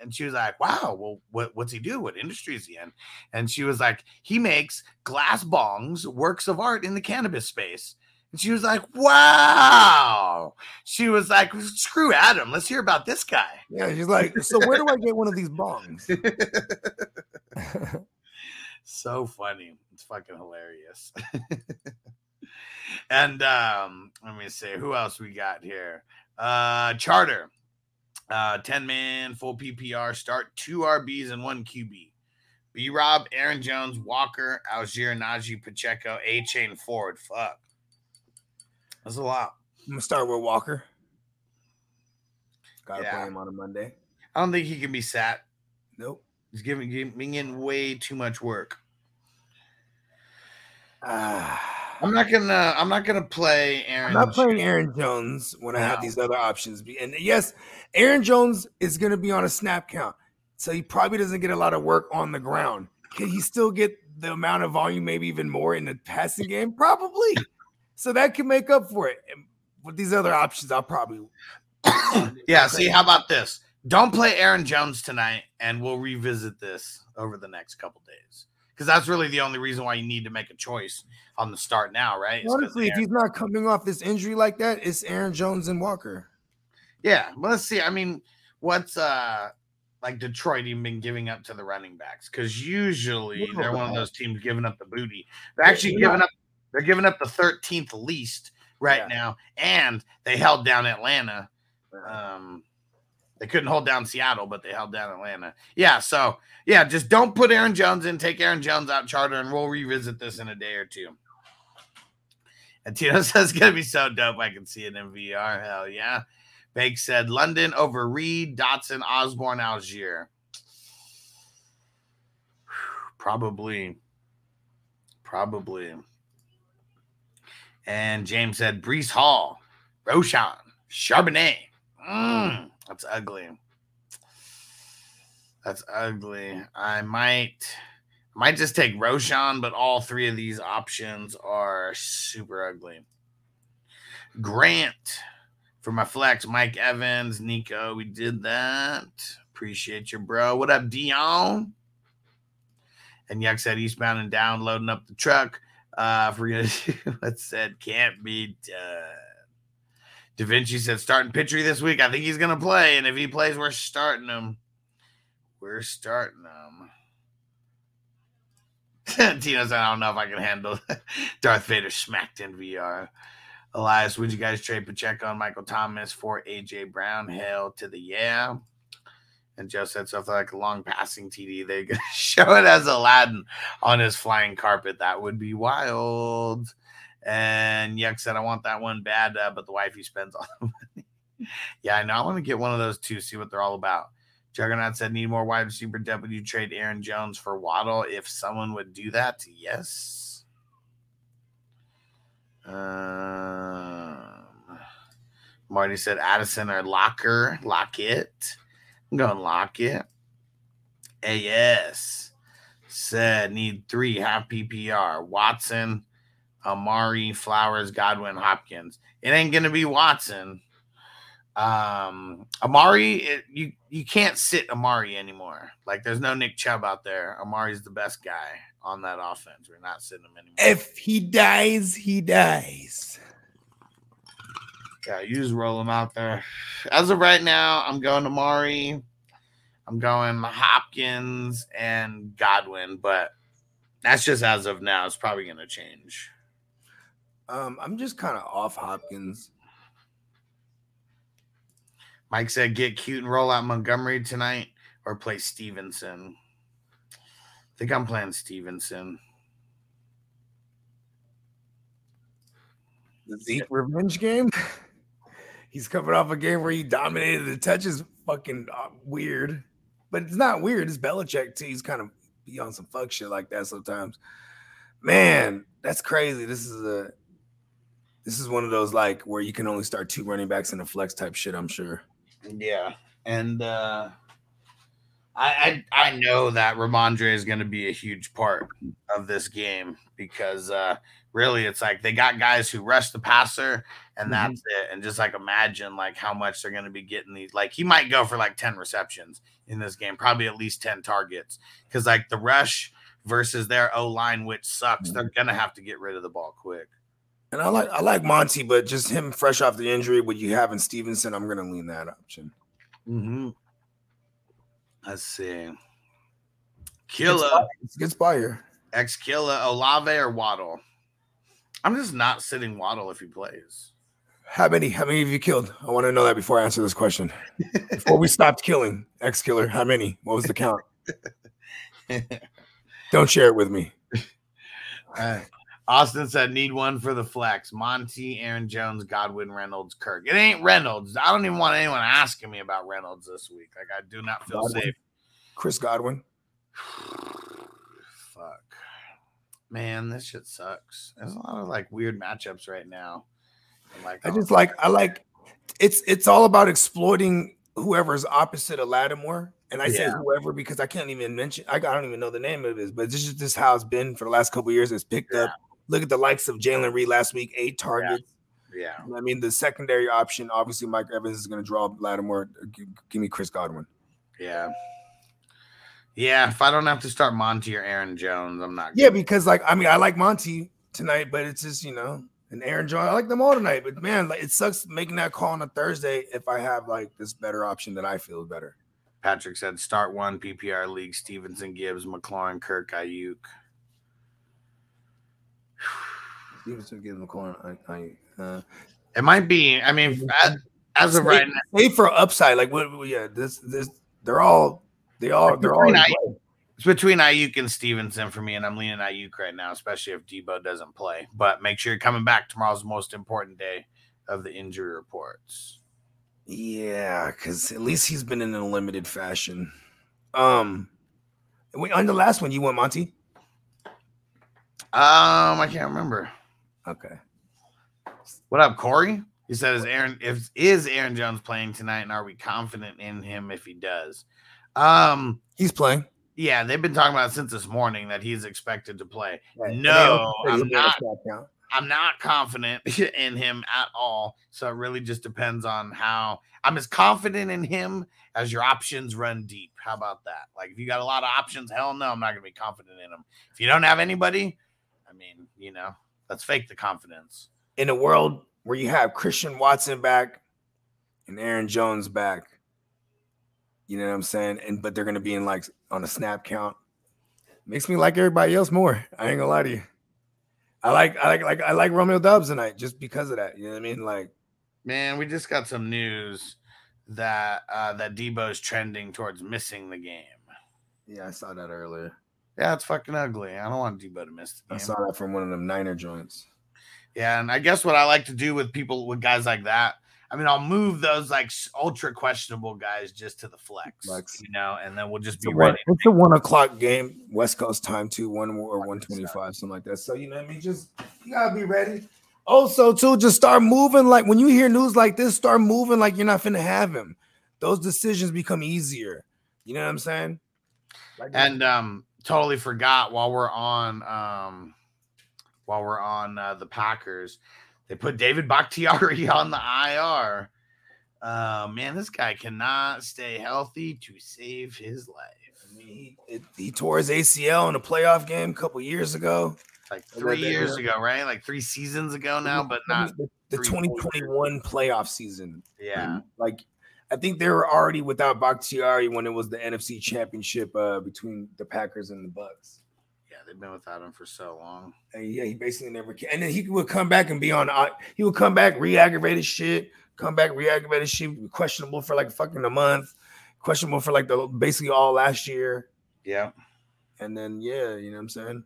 And she was like, "Wow, well, what, what's he do? What industry is he in?" And she was like, "He makes glass bongs, works of art in the cannabis space." And she was like, "Wow." She was like, "Screw Adam. Let's hear about this guy." Yeah. She's like, so where do I get one of these bongs? so funny. It's fucking hilarious. and um, let me see who else we got here. Uh Charter. Uh 10 man full PPR start, two RBs and one QB. B Rob, Aaron Jones, Walker, Allgeier, Najee, Pacheco, Achane forward. Fuck. That's a lot. I'm gonna start with Walker. Gotta Yeah. play him on a Monday. I don't think he can be sat. Nope. He's giving giving in way too much work. Ah. I'm not gonna I'm not gonna play Aaron. I'm not playing Aaron Jones when I have these other options. And yes, Aaron Jones is going to be on a snap count. So he probably doesn't get a lot of work on the ground. Can he still get the amount of volume, maybe even more in the passing game? Probably. So that can make up for it. And with these other options, I'll probably. yeah, see, how about this? Don't play Aaron Jones tonight, and we'll revisit this over the next couple days. Because that's really the only reason why you need to make a choice on the start now, right? It's Honestly, if he's not coming off this injury like that, it's Aaron Jones and Walker. yeah, well, let's see. I mean, what's uh like Detroit even been giving up to the running backs? Because usually at they're one of those teams giving up the booty. They're actually they're giving up. They're giving up the 13th least right Yeah. now, and they held down Atlanta. Um, they couldn't hold down Seattle, but they held down Atlanta. Yeah, so yeah, just don't put Aaron Jones in. Take Aaron Jones out, charter, and we'll revisit this in a day or two. And Tino says it's gonna be so dope. I can see it in VR. Hell yeah. Bake said London over Reed, Dotson, Osborne, Allgeier. Probably. Probably. And James said Breece Hall, Roshon, Charbonnet. Mm, that's ugly. That's ugly. I might might just take Roshon, but all three of these options are super ugly. Grant for my flex, Mike Evans, Nico. We did that. Appreciate you, bro. What up, Dion? And Yuck said eastbound and down, loading up the truck. Uh, if we're gonna do what said can't be done. Da Vinci said starting Pitchery this week. I think he's gonna play, and if he plays, we're starting him. We're starting him. Tino said, I don't know if I can handle Darth Vader smacked in VR. Elias, would you guys trade Pacheco and Michael Thomas for AJ Brown? Hell to the yeah. And Joe said something like a long passing TD. They're gonna show it as Aladdin on his flying carpet. That would be wild. And Yuck said, I want that one bad, uh, but the wifey spends all the money. yeah, I know. I want to get one of those too, see what they're all about. Juggernaut said, need more wide receiver depth. Would you trade Aaron Jones for Waddle if someone would do that? Yes. Um, Marty said Addison or Lockett. Lock it. I'm going Lockett. AS said need three half PPR. Watson, Amari, Flowers, Godwin, Hopkins. It ain't gonna be Watson. Um, Amari, it, you you can't sit Amari anymore. Like there's no Nick Chubb out there. Amari's the best guy on that offense. We're not sitting him anymore. If he dies, he dies. Yeah, you just roll him out there. As of right now, I'm going to Mari. I'm going Hopkins and Godwin, but that's just as of now. It's probably going to change. Um, I'm just kind of off Hopkins. Mike said, "Get cute and roll out Montgomery tonight, or play Stevenson." I think I'm playing Stevenson. The Zeke revenge game. He's coming off a game where he dominated the touches. Fucking uh, weird, but it's not weird. It's Belichick too. He's kind of be on some fuck shit like that sometimes. Man, that's crazy. This is a this is one of those like where you can only start two running backs in a flex type shit. I'm sure. Yeah, and uh, I, I I know that Rhamondre is going to be a huge part of this game because uh, really it's like they got guys who rush the passer and that's it. And just like imagine like how much they're going to be getting these. Like he might go for like ten receptions in this game, probably at least ten targets because like the rush versus their O line, which sucks, they're going to have to get rid of the ball quick. And I like I like Monty, but just him fresh off the injury, what you have in Stevenson, I'm gonna lean that option. Mm-hmm. Let's see. Killer. It's a good spot here. Ex killer, Olave or Waddle. I'm just not sitting Waddle if he plays. How many? How many have you killed? I want to know that before I answer this question. Before we stopped killing ex killer, how many? What was the count? Don't share it with me. Uh, Austin said, need one for the flex. Monty, Aaron Jones, Godwin, Reynolds, Kirk. It ain't Reynolds. I don't even want anyone asking me about Reynolds this week. Like, I do not feel Godwin. safe. Chris Godwin. Fuck. Man, this shit sucks. There's a lot of like weird matchups right now. I'm like, I oh, just like I like it's it's all about exploiting whoever's opposite of Lattimore. And I say whoever because I can't even mention I don't even know the name of it, but this is just how it's been for the last couple of years. It's picked up. Look at the likes of Jalen Reed last week, eight targets. yeah. I mean, the secondary option, obviously, Mike Evans is going to draw Lattimore. G- give me Chris Godwin. Yeah. Yeah. If I don't have to start Monty or Aaron Jones, I'm not. Yeah, because like I mean, I like Monty tonight, but it's just you know, and Aaron Jones. I like them all tonight, but man, like it sucks making that call on a Thursday if I have like this better option that I feel better. Patrick said start one PPR league Stevenson, Gibbs, McLaurin, Kirk, Aiyuk. Stevenson Gibbs McLaurin. I, I, uh, It might be. I mean, as, as of right now, Save for upside, like what? Yeah, this this they're all they all they're all. it's between Aiyuk and Stevenson for me, and I'm leaning Aiyuk right now, especially if Deebo doesn't play. But make sure you're coming back. Tomorrow's the most important day of the injury reports. Yeah, because at least he's been in a limited fashion. Um, wait, on the last one, you went Monty. Um, I can't remember. Okay. What up, Corey? He said, "Is Aaron if is Aaron Jones playing tonight, and are we confident in him if he does?" Um, He's playing. yeah, they've been talking about it since this morning that he's expected to play. Right. No, And they also I'm say he'll be on a not. I'm not confident in him at all. So it really just depends on how I'm as confident in him as your options run deep. How about that? Like if you got a lot of options, hell no, I'm not gonna be confident in him. If you don't have anybody, I mean, you know, let's fake the confidence. In a world where you have Christian Watson back and Aaron Jones back, you know what I'm saying? And but they're gonna be in like on a snap count. Makes me like everybody else more. I ain't gonna lie to you. I like I like like I like Romeo Dubs tonight just because of that. You know what I mean? Like Man, we just got some news that uh that Deebo's trending towards missing the game. yeah, I saw that earlier. Yeah, it's fucking ugly. I don't want to miss the I game. saw that from one of them Niner joints. Yeah, and I guess what I like to do with people with guys like that, I mean, I'll move those like ultra questionable guys just to the flex, Flex. you know, and then we'll just It's be a, one, ready. it's a one o'clock game, West Coast time too, one or one twenty five, something like that. So you know, what I mean, just you gotta be ready. Also, too, just start moving like when you hear news like this, start moving like you're not finna have him. Those decisions become easier. You know what I'm saying? Like, And um, totally forgot while we're on um, while we're on uh, the Packers, they put David Bakhtiari on the IR. Uh, man, this guy cannot stay healthy to save his life. I mean, he, it, he tore his ACL in a playoff game a couple years ago. Like three years ago, right? Like three seasons ago now, but not. the, the three, four years. 2021 playoff season. Yeah, Like I think they were already without Bakhtiari when it was the NFC championship uh, between the Packers and the Bucs. yeah, they've been without him for so long. And yeah, he basically never came. And then he would come back and be on. uh, He would come back, re-aggravated shit. Come back, re-aggravated shit. Questionable for like fucking a month. Questionable for like the basically all last year. Yeah, And then yeah, you know what I'm saying.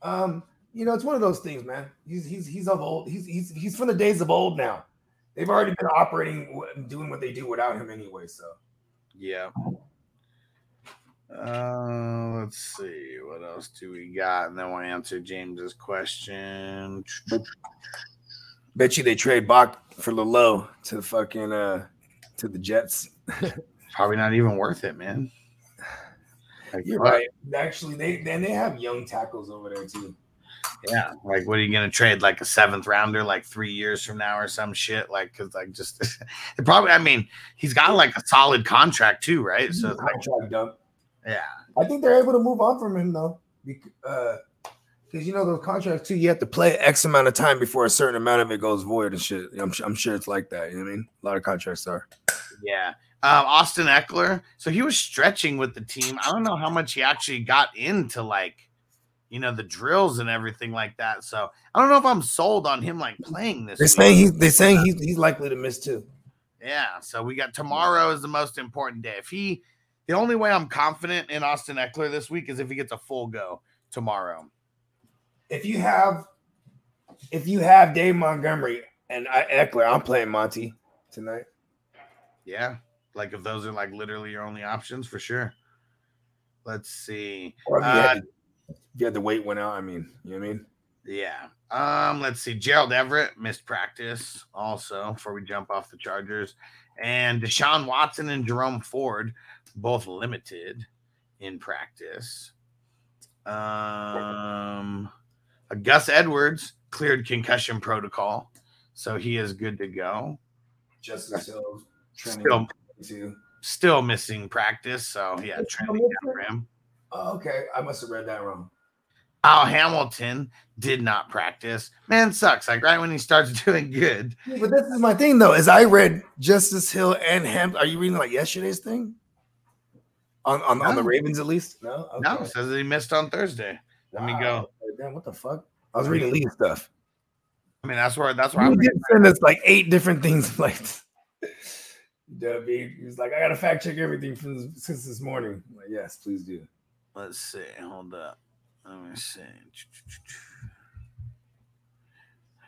Um, you know, it's one of those things, man. He's he's he's of old. He's he's he's from the days of old now. They've already been operating, doing what they do without him anyway. So yeah. Uh, let's see what else do we got, and then we'll answer James's question. bet you they trade Bach for Lalo to the fucking uh to the Jets. Probably not even worth it, man. Like, You're fuck, right. Actually, they then they have young tackles over there too. Yeah, like what are you gonna trade? Like a seventh rounder, like three years from now, or some shit? Like, cause like just it probably. I mean, he's got like a solid contract too, right? So like, dump. yeah, I think they're able to move on from him though, because uh, you know those contracts too. You have to play X amount of time before a certain amount of it goes void and shit. I'm, I'm sure it's like that. You know what I mean? A lot of contracts are. yeah. Um, Austin Ekeler. So he was stretching with the team. I don't know how much he actually got into like, you know, the drills and everything like that. So I don't know if I'm sold on him like playing this. They're week. saying he's they're saying he's he's likely to miss too. Yeah. So we got tomorrow is the most important day. If he, the only way I'm confident in Austin Ekeler this week is if he gets a full go tomorrow. If you have if you have Dave Montgomery and I, Ekeler, I'm playing Monty tonight. Yeah. Like if those are like literally your only options for sure. Let's see. Or if you, Uh, had, if you had the weight went out, I mean, you know what I mean? Yeah. Um, let's see. Gerald Everett missed practice also before we jump off the Chargers. And Deshaun Watson and Jerome Ford both limited in practice. Um Gus Edwards cleared concussion protocol, so he is good to go. Justice Hill training Still too. still missing practice, so yeah, training missing? down for him. Oh, okay, I must have read that wrong. Al Hamilton did not practice. Man sucks. Like right when he starts doing good. But this is my thing though, is I read Justice Hill and Ham. Are you reading like yesterday's thing? On on, on the Ravens at least? No. No, says that he missed on Thursday. Let me go. Damn, what the fuck? I was reading Lee stuff. I mean, that's where that's where He I'm. did send us like eight different things. Like, Debbie, he was like, I gotta fact check everything from since this morning. I'm like, yes, please do. Let's see. Hold up. Let me see.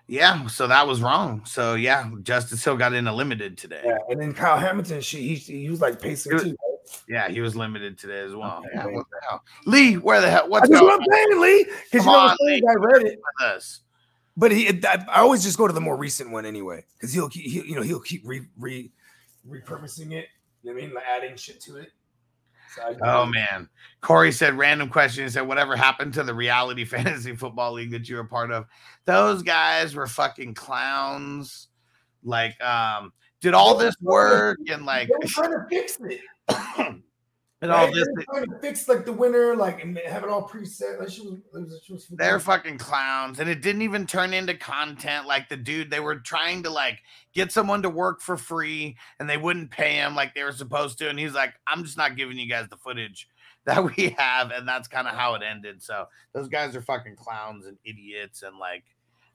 Yeah, so that was wrong. So yeah, Justice Hill got in a limited today. Yeah, and then Kyle Hamilton, she he, he was like pacing was- too. right? Yeah, he was limited today as well. Okay, Yeah, what the hell? Lee, where the hell? What's That's going what I'm saying, Lee. Because you know on, Lee. I read it, with us? but he I, I always just go to the more recent one anyway, because he'll keep he, you know he'll keep re, re repurposing it. You know what I mean? Like adding shit to it. So Oh man. Corey said random question. He said, Whatever happened to the reality fantasy football league that you were part of? Those guys were fucking clowns. Like, um, did all this work and like trying to fix it. and all Right? this trying to fix like the winner, like and have it all preset. Like she was, it was, she was they're fucking clowns and it didn't even turn into content like the dude they were trying to like get someone to work for free and they wouldn't pay him like they were supposed to and he's like i'm just not giving you guys the footage that we have and that's kind of how it ended so those guys are fucking clowns and idiots and like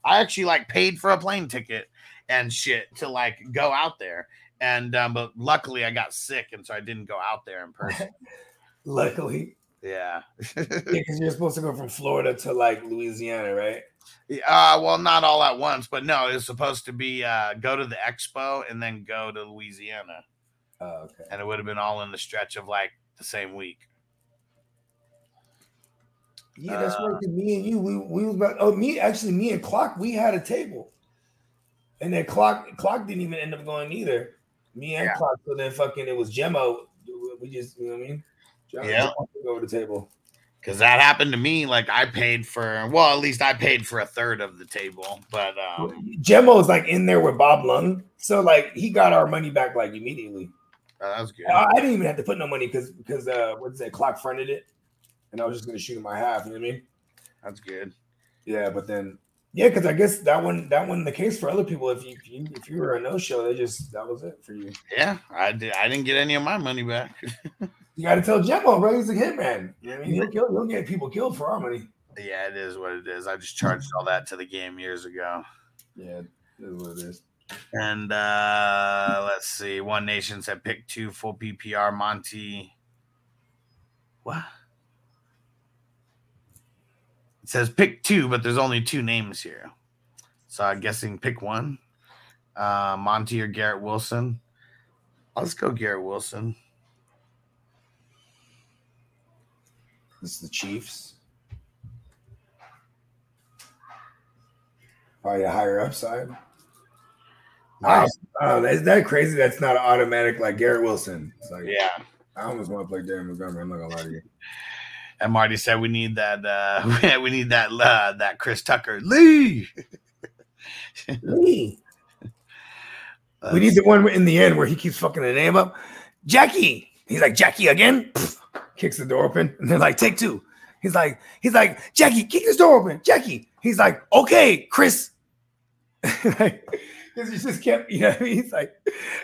i actually like paid for a plane ticket and shit to like go out there and um, but luckily i got sick and so i didn't go out there in person luckily yeah because you're supposed to go from Florida to like Louisiana, right? Uh, well, not all at once, but no, it's supposed to be uh, go to the expo and then go to Louisiana, Oh, okay. and it would have been all in the stretch of like the same week. Yeah, that's Uh, right. me and you, we we was about. Oh, me actually, me and Clock, we had a table, and then Clock Clock didn't even end up going either. Me and Yeah. Clock. So then fucking it was Gemmo. We just, you know what I mean? Yeah. over the table. Because that happened to me. Like I paid for, well, at least I paid for a third of the table. But um, Gemmo's like in there with Bob Lung, so like he got our money back like immediately. uh, that was good. I, I didn't even have to put no money because because uh what's that clock fronted it, and I was just gonna shoot him my half. You know what I mean? That's good. Yeah, but then yeah, because I guess that one that one the case for other people. If you, if you if you were a no show, they just that was it for you. Yeah, I did. I didn't get any of my money back. You got to tell Gemmo, bro. He's a hitman. You know what I mean? He'll, kill, he'll get people killed for our money. yeah, it is what it is. I just charged all that to the game years ago. Yeah, that's what it is. And uh let's see. One Nation said pick two full PPR Monty. What? It says pick two, but there's only two names here. So I'm guessing pick one. Uh Monty or Garrett Wilson. Let's go Garrett Wilson. This is the Chiefs. Probably a higher upside. Wow. Nice. Oh, is that crazy? That's not automatic like Garrett Wilson. It's like Yeah. I almost want to play Darren Montgomery. I'm not gonna lie to you. And Marty said we need that uh we need that uh, that Chris Tucker. Lee. Lee. We need the one in the end where he keeps fucking the name up. Jackie. He's like, Jackie again. Pff, kicks the door open. And they're like, take two. He's like, he's like, Jackie, kick this door open. Jackie. He's like, okay, Chris. Because he just kept, you know, what I mean? he's like,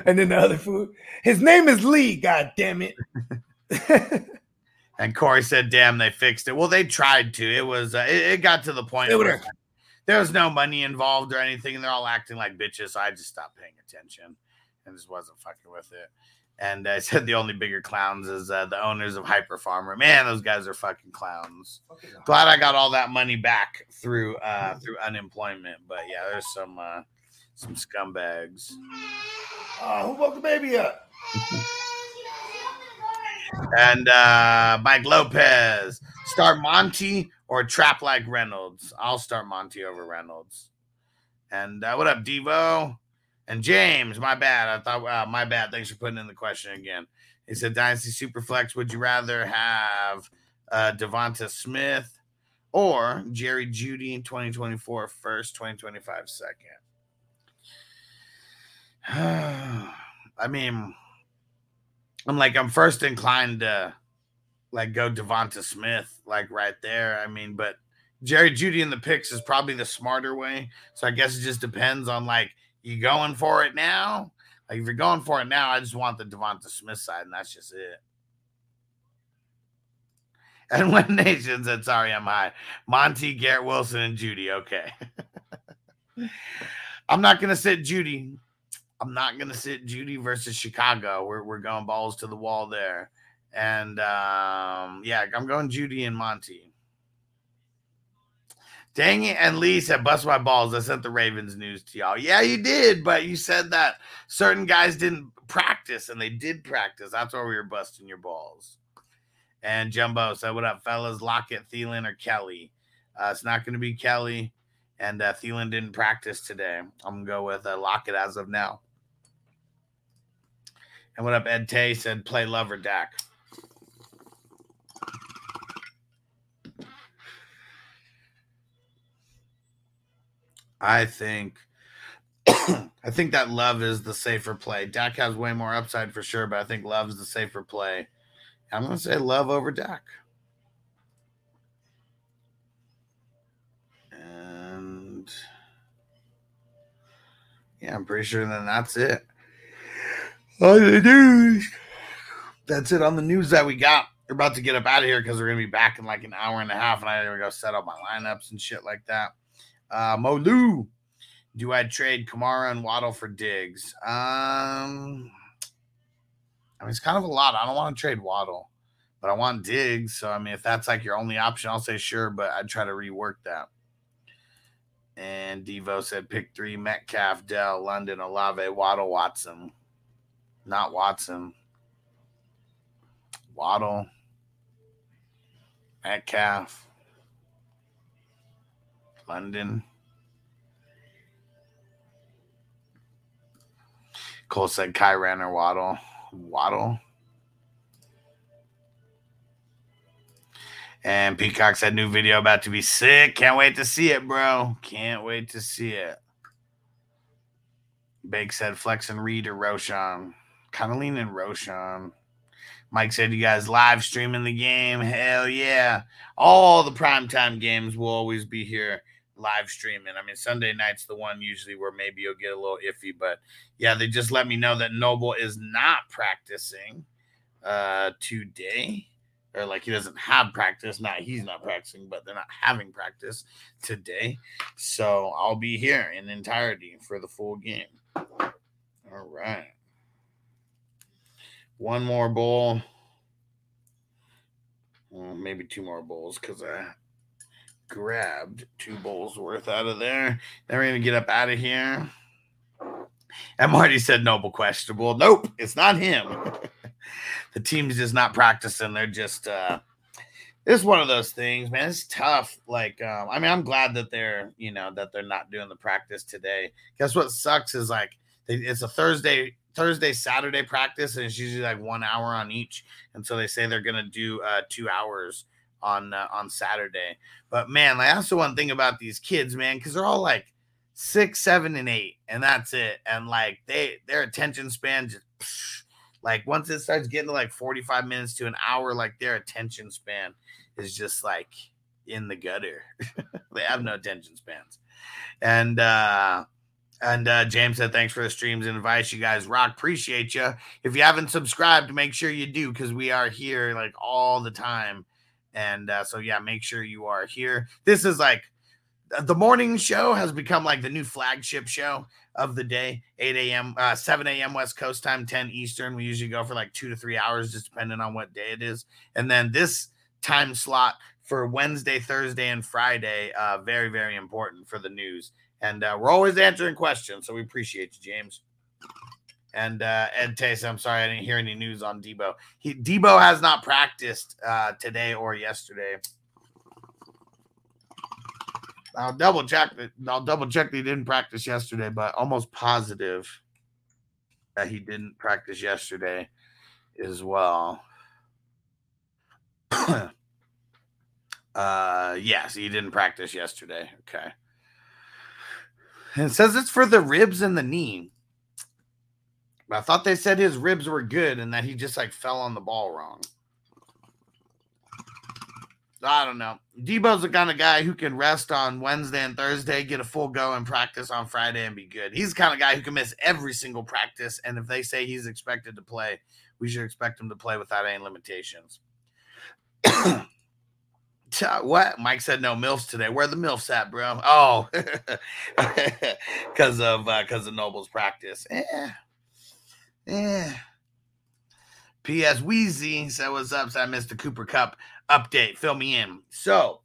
and then the other food. His name is Lee, god damn it. And Corey said, "Damn, they fixed it." Well, they tried to. It was uh, it, it got to the point where there was no money involved or anything, and they're all acting like bitches. So I just stopped paying attention and just wasn't fucking with it. And I said the only bigger clowns is uh, the owners of Hyper Farmer. Man, those guys are fucking clowns. Glad I got all that money back through uh, through unemployment. But yeah, there's some uh, some scumbags. Oh, who woke the baby up? And uh, Mike Lopez, start Monty or trap like Reynolds. I'll start Monty over Reynolds. And uh, what up, Devo? And James, my bad. I thought, uh, my bad. Thanks for putting in the question again. He said, Dynasty Superflex, would you rather have uh, Devonta Smith or Jerry Jeudy in 2024 first, 2025 second? I mean, I'm like, I'm first inclined to like go Devonta Smith, like right there. I mean, but Jerry Jeudy in the picks is probably the smarter way. So I guess it just depends on like you going for it now. Like if you're going for it now, I just want the Devonta Smith side, and that's just it. And when Nation said, "Sorry, I'm high," Monty, Garrett Wilson, and Jeudy. Okay, I'm not gonna sit Jeudy. I'm not gonna sit Jeudy versus Chicago. We're we're going balls to the wall there. And um, yeah, I'm going Jeudy and Monty. Dang it. And Lee said, bust my balls. I sent the Ravens news to y'all. Yeah, you did, but you said that certain guys didn't practice and they did practice. That's why we were busting your balls. And Jumbo said, What up, fellas? Lockett, Thielen, or Kelly? Uh, it's not going to be Kelly. And uh, Thielen didn't practice today. I'm going to go with uh, Lockett as of now. And what up, Ed Tay said, Play Love or Dak? I think I think that love is the safer play. Dak has way more upside for sure, but I think love's the safer play. I'm gonna say love over Dak. And yeah, I'm pretty sure then that's it. On the news. That's it on the news that we got. We're about to get up out of here because we're gonna be back in like an hour and a half, and I gotta go set up my lineups and shit like that. Uh, Molu, do I trade Kamara and Waddle for Diggs? Um, I mean, it's kind of a lot. I don't want to trade Waddle, but I want Diggs. So, I mean, if that's like your only option, I'll say sure, but I'd try to rework that. And Devo said pick three Metcalf, Dell, London, Olave, Waddle, Watson. Not Watson. Waddle, Metcalf, London. Cole said Kyren or Waddle. Waddle. And Peacock said new video about to be sick. Can't wait to see it, bro. Can't wait to see it. Bake said Flex and Reed or Roshon. Kind leaning Roshon. Mike said you guys live streaming the game. Hell yeah. All the primetime games will always be here live streaming. I mean, Sunday night's the one usually where maybe you'll get a little iffy, but yeah, they just let me know that Noble is not practicing uh today. Or like he doesn't have practice. Not he's not practicing, but they're not having practice today. So I'll be here in entirety for the full game. All right. One more bowl. Well, maybe two more bowls because I grabbed two bowls worth out of there. Then we're gonna get up out of here. And Marty said Noble questionable. Nope, it's not him. the team's just not practicing. They're just uh it's one of those things, man. It's tough. Like, um, I mean, I'm glad that they're, you know, that they're not doing the practice today. Guess what sucks is like they, it's a Thursday, Thursday, Saturday practice, and it's usually like one hour on each. And so they say they're gonna do uh two hours on uh, on Saturday. But man, like that's the one thing about these kids, man, because they're all like six, seven, and eight, and that's it. And like they their attention span just psh, like once it starts getting to like 45 minutes to an hour, like their attention span is just like in the gutter. they have no attention spans. And uh and uh, James said, "Thanks for the streams and advice, you guys rock. Appreciate you. If you haven't subscribed, make sure you do because we are here like all the time and uh, so, yeah, make sure you are here. This is like the morning show has become like the new flagship show of the day 8 a.m uh, 7 a.m west coast time 10 eastern we usually go for like two to three hours just depending on what day it is and then this time slot for wednesday thursday and friday uh very very important for the news and uh, we're always answering questions so we appreciate you james and uh, Ed Tace, I'm sorry I didn't hear any news on Deebo. He Deebo has not practiced uh, today or yesterday. I'll double check that. I'll double check that he didn't practice yesterday, but almost positive that he didn't practice yesterday as well. uh yes, he didn't practice yesterday. Okay. And it says it's for the ribs and the knee. But I thought they said his ribs were good and that he just like fell on the ball wrong. I don't know. Deebo's the kind of guy who can rest on Wednesday and Thursday, get a full go and practice on Friday and be good. He's the kind of guy who can miss every single practice. And if they say he's expected to play, we should expect him to play without any limitations. What? Mike said no MILFs today. Where the MILFs at, bro? Oh, because of because uh, of Noble's practice. Yeah. Yeah. P.S. Wheezy said, What's up? So I missed the Cooper Kupp update. Fill me in. So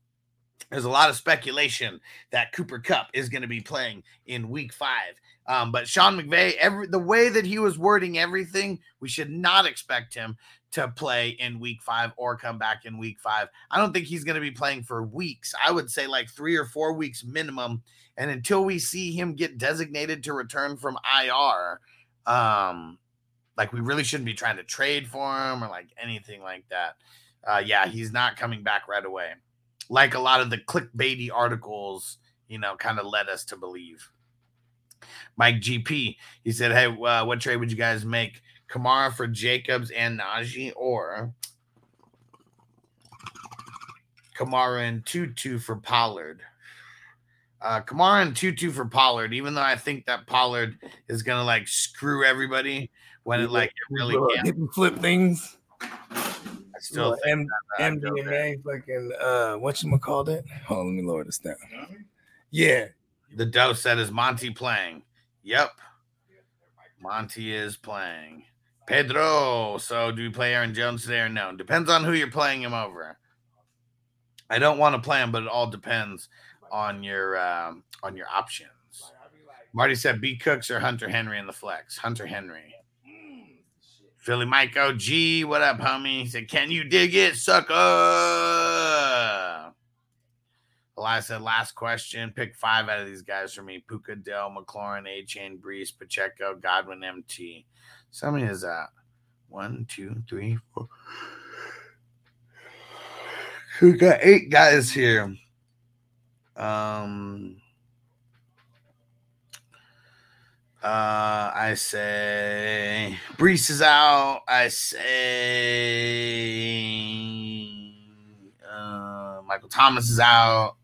there's a lot of speculation that Cooper Kupp is going to be playing in week five. Um, but Sean McVay, every the way that he was wording everything, we should not expect him to play in week five or come back in week five. I don't think he's going to be playing for weeks. I would say like three or four weeks minimum. And until we see him get designated to return from IR, um, like we really shouldn't be trying to trade for him or like anything like that. Uh, yeah, he's not coming back right away. Like a lot of the clickbaity articles, you know, kind of led us to believe. Mike GP, he said, "Hey, uh, what trade would you guys make? Kamara for Jacobs and Najee, or Kamara and Tutu for Pollard?" Uh, Kamara and Tutu for Pollard, even though I think that Pollard is gonna like screw everybody when it like it really can flip things. Still M- that, MDMA, fucking uh, what you call it? Hold on, let me lower this down. Yeah, the dose said is Monty playing. Yep, Monty is playing. Pedro. So do we play Aaron Jones today or no? Depends on who you're playing him over. I don't want to play him, but it all depends on your um, on your options. Marty said B Cooks or Hunter Henry in the flex. Hunter Henry. Philly Mike OG, what up, homie? He said, Can you dig it, sucker? Elias said, Last question. Pick five out of these guys for me Puka, Dell, McLaurin, A Chain, Breece, Pacheco, Godwin, MT. So many is that? One, two, three, four. We got eight guys here. Um, uh, I say Breece is out. I say uh, Michael Thomas is out.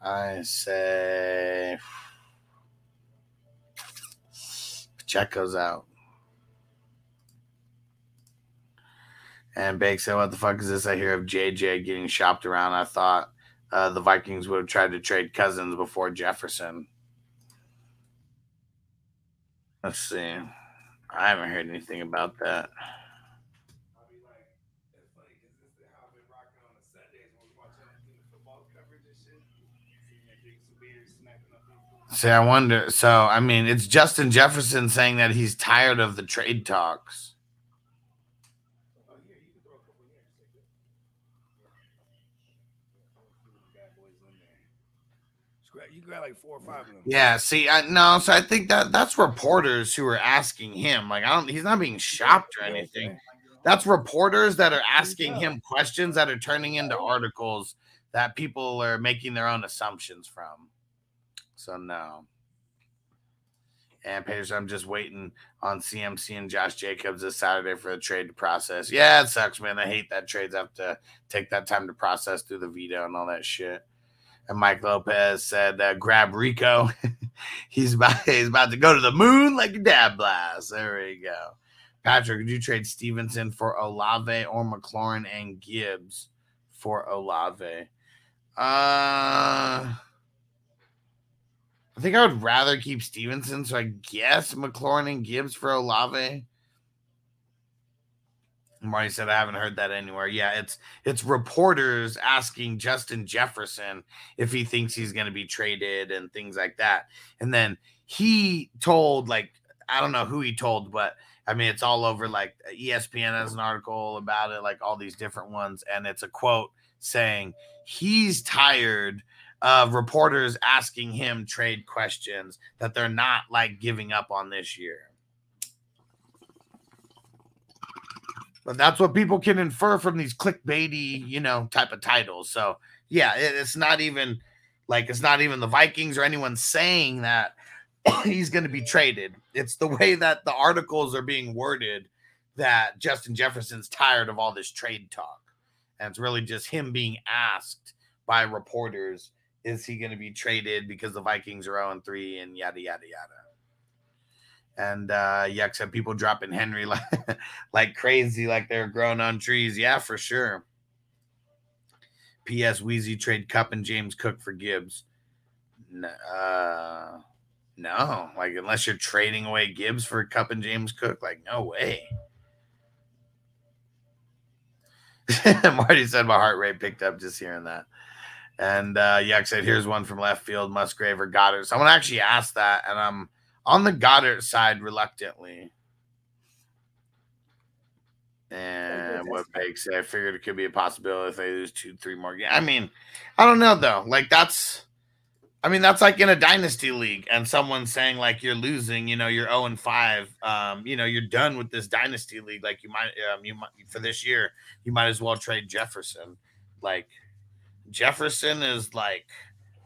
I say Pacheco's out. And Bake said, What the fuck is this? I hear of JJ getting shopped around. I thought uh, the Vikings would have tried to trade Cousins before Jefferson. Let's see. I haven't heard anything about that. See, I wonder. So, I mean, it's Justin Jefferson saying that he's tired of the trade talks. You got like four or five of them. Yeah, see, I no, so I think that that's reporters who are asking him. Like, I don't, he's not being shopped or anything. That's reporters that are asking him questions that are turning into articles that people are making their own assumptions from. So no. And Peters, I'm just waiting on CMC and Josh Jacobs this Saturday for the trade to process. Yeah, it sucks, man. I hate that trades have to take that time to process through the veto and all that shit. And Mike Lopez said, uh, "Grab Rico. he's about he's about to go to the moon like a dad blast." There we go. Patrick, would you trade Stevenson for Olave or McLaurin and Gibbs for Olave? Uh I think I would rather keep Stevenson, so I guess McLaurin and Gibbs for Olave. Marty said I haven't heard that anywhere. Yeah, it's it's reporters asking Justin Jefferson if he thinks he's going to be traded and things like that. And then he told like I don't know who he told, but I mean it's all over like ESPN has an article about it, like all these different ones, and it's a quote saying he's tired of reporters asking him trade questions that they're not like giving up on this year. But that's what people can infer from these clickbaity, you know, type of titles. So yeah, it, it's not even like it's not even the Vikings or anyone saying that he's going to be traded. It's the way that the articles are being worded that Justin Jefferson's tired of all this trade talk. And it's really just him being asked by reporters, is he going to be traded because the Vikings are 0 3 and yada, yada, yada. And uh Yuck said people dropping Henry like, like crazy, like they're growing on trees. Yeah, for sure. P.S. Wheezy trade Kupp and James Cook for Gibbs. No, uh, no, like unless you're trading away Gibbs for Kupp and James Cook, like no way. Marty said my heart rate picked up just hearing that. And uh Yuck said, here's one from left field, Musgrave or Goedert. Someone actually asked that, and I'm on the Goedert side reluctantly. And what Bake said, I figured it could be a possibility if they lose two, three more games. I mean, I don't know though. Like that's I mean, that's like in a dynasty league, and someone saying like you're losing, you know, you're 0 and 5, um, you know, you're done with this dynasty league. Like you might um you might for this year, you might as well trade Jefferson. Like Jefferson is like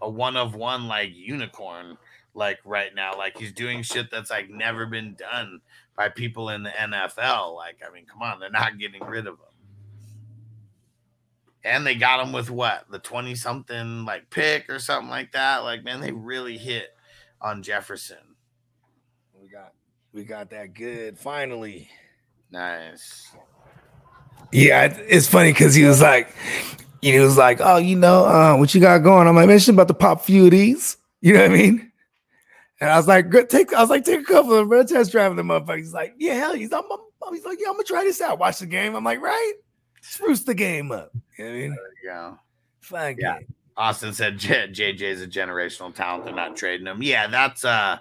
a one of one like unicorn like right now. Like he's doing shit that's like never been done by people in the NFL. Like, I mean, come on, they're not getting rid of him. And they got him with what the 20 something like pick or something like that. Like, man, they really hit on Jefferson. We got we got that good finally. Nice. Yeah, it's funny because he was like, he was like, oh, you know, uh, what you got going? I'm like, man, she's about to pop a few of these. You know what I mean? And I was like, good, take. I was like, take a couple of them, bro. Test driving the motherfucker. He's like, yeah, hell, he's, I'm, I'm- he's like, yeah, I'm gonna try this out. Watch the game. I'm like, right, spruce the game up. You know what I mean? There you go. Fine Yeah. game. Austin said J- JJ is a generational talent. They're not trading him. Yeah, that's uh.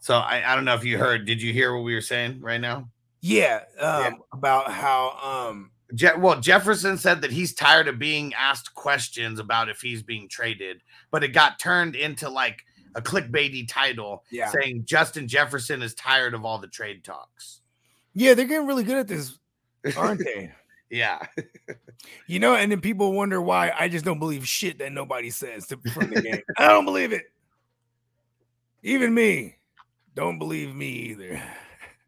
So I, I don't know if you heard. Did you hear what we were saying right now? Yeah, um, Yeah. about how um Je- well, Jefferson said that he's tired of being asked questions about if he's being traded, but it got turned into like a clickbaity title Yeah. saying Justin Jefferson is tired of all the trade talks. yeah they're getting really good at this, aren't they? Yeah. You know, and then people wonder why I just don't believe shit that nobody says to, from the game. I don't believe it. Even me don't believe me either.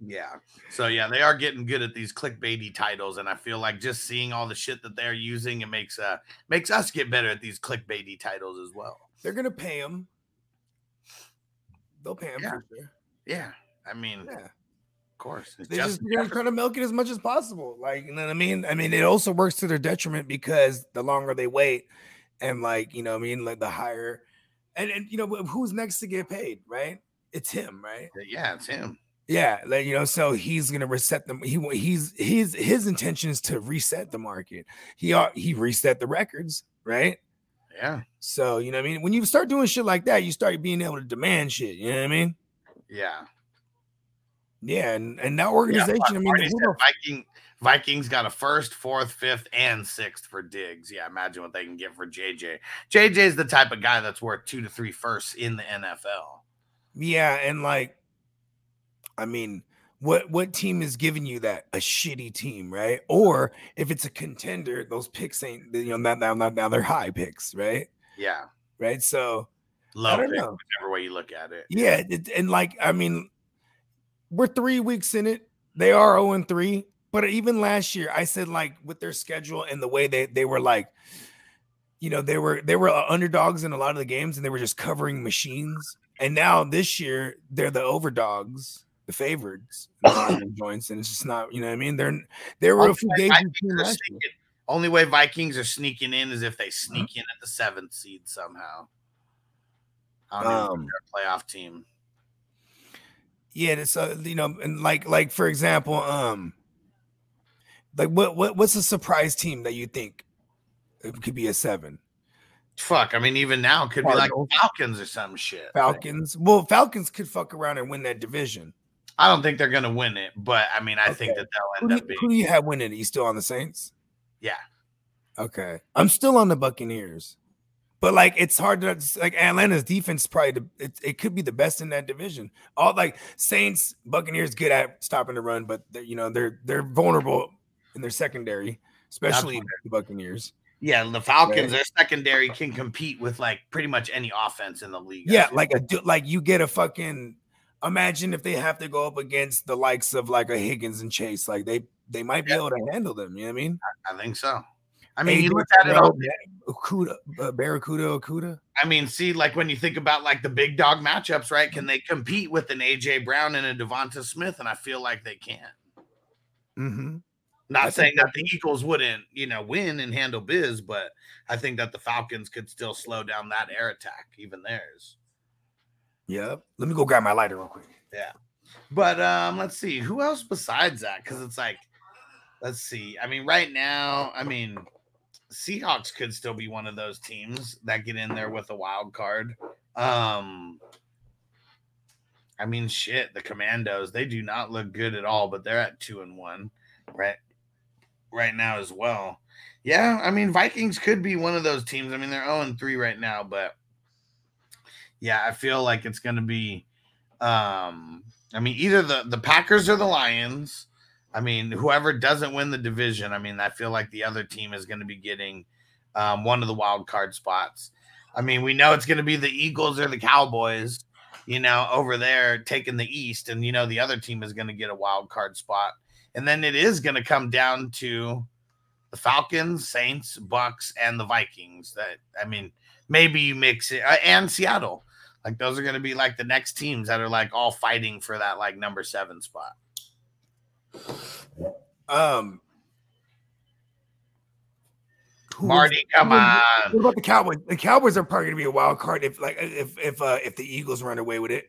Yeah. So yeah, they are getting good at these clickbaity titles, and I feel like just seeing all the shit that they're using, it makes uh makes us get better at these clickbaity titles as well. They're gonna pay him. They'll pay him Yeah. for sure. Yeah. I mean, Yeah. of course. It's They just just they're trying to milk it as much as possible. Like, you know what I mean? I mean, it also works to their detriment because the longer they wait, and like, you know, I mean, like the higher, and and you know, who's next to get paid, right? It's him, right? Uh, yeah, it's him. Yeah, like, you know, so he's gonna reset them. He he's his his intention is to reset the market. He are he reset the records, right? Yeah. So you know, what I mean, when you start doing shit like that, you start being able to demand shit. You know what I mean? Yeah. Yeah, and and that Yeah, organization. I mean, the Viking Vikings got a first, fourth, fifth, and sixth for Diggs. Yeah, imagine what they can get for JJ. JJ is the type of guy that's worth two to three firsts in the NFL. Yeah, and like, I mean, what what team is giving you that? A shitty team, right? Or if it's a contender, those picks ain't you know not now now they're high picks, right? Yeah. Right. So Low don't pick, know. whichever way you look at it. yeah, it, and like I mean, we're three weeks in it. They are 0 and 3. But even last year, I said like with their schedule and the way they they were like, you know, they were they were uh, underdogs in a lot of the games and they were just covering machines. And now this year they're the overdogs, the favorites, in a lot of the joints, and it's just not, you know what I mean? They're they were a few games. only way Vikings are sneaking in is if they sneak in at the seventh seed somehow. I don't Um, they're a playoff team. Yeah, it's uh, you know, and like like for example, um, like what what what's a surprise team that you think it could be a seven? Fuck. I mean, even now it could be like Falcons or some shit. Falcons. Well, Falcons could fuck around and win that division. I don't think they're gonna win it, but I mean, I think Okay. that they'll Who end do, up being. who do you have winning? it? You still on the Saints? Yeah. Okay, I'm still on the Buccaneers, but like it's hard to like Atlanta's defense. Probably the, it, it could be the best in that division. All like Saints, Buccaneers, good at stopping the run, but you know they're they're vulnerable in their secondary, especially the Buccaneers. Yeah, the Falcons, Yeah. their secondary can compete with like pretty much any offense in the league. Yeah, like a like you get a fucking. Imagine if they have to go up against the likes of like a Higgins and Chase, like they they might be Yeah. able to handle them. You know what I mean? I think so. I mean, you look at it all. Okuda, uh, Barracuda, Okuda. I mean, see, like when you think about like the big dog matchups, right? Can they compete with an AJ Brown and a Devonta Smith? And I feel like they can. Mm-hmm. Not I saying that the Eagles wouldn't, you know, win and handle biz, but I think that the Falcons could still slow down that air attack, even theirs. Yep. Let me go grab my lighter real quick. Yeah. But um, let's see who else besides that, because it's like, let's see. I mean, right now, I mean, Seahawks could still be one of those teams that get in there with a wild card. Um, I mean, shit, the Commandos they do not look good at all, but they're at two and one, right? Right now as well. Yeah, I mean, Vikings could be one of those teams. I mean, they're zero and three right now, but yeah, I feel like it's going to be. Um, I mean, either the the Packers or the Lions. I mean, whoever doesn't win the division, I mean, I feel like the other team is going to be getting um, one of the wild card spots. I mean, we know it's going to be the Eagles or the Cowboys, you know, over there taking the East, and you know the other team is going to get a wild card spot, and then it is going to come down to the Falcons, Saints, Bucs, and the Vikings. That I mean, maybe you mix it uh, and Seattle. Like those are going to be like the next teams that are like all fighting for that like number seven spot. Um, Marty, come on. What about the Cowboys? The Cowboys are probably going to be a wild card if, like, if if uh, if the Eagles run away with it.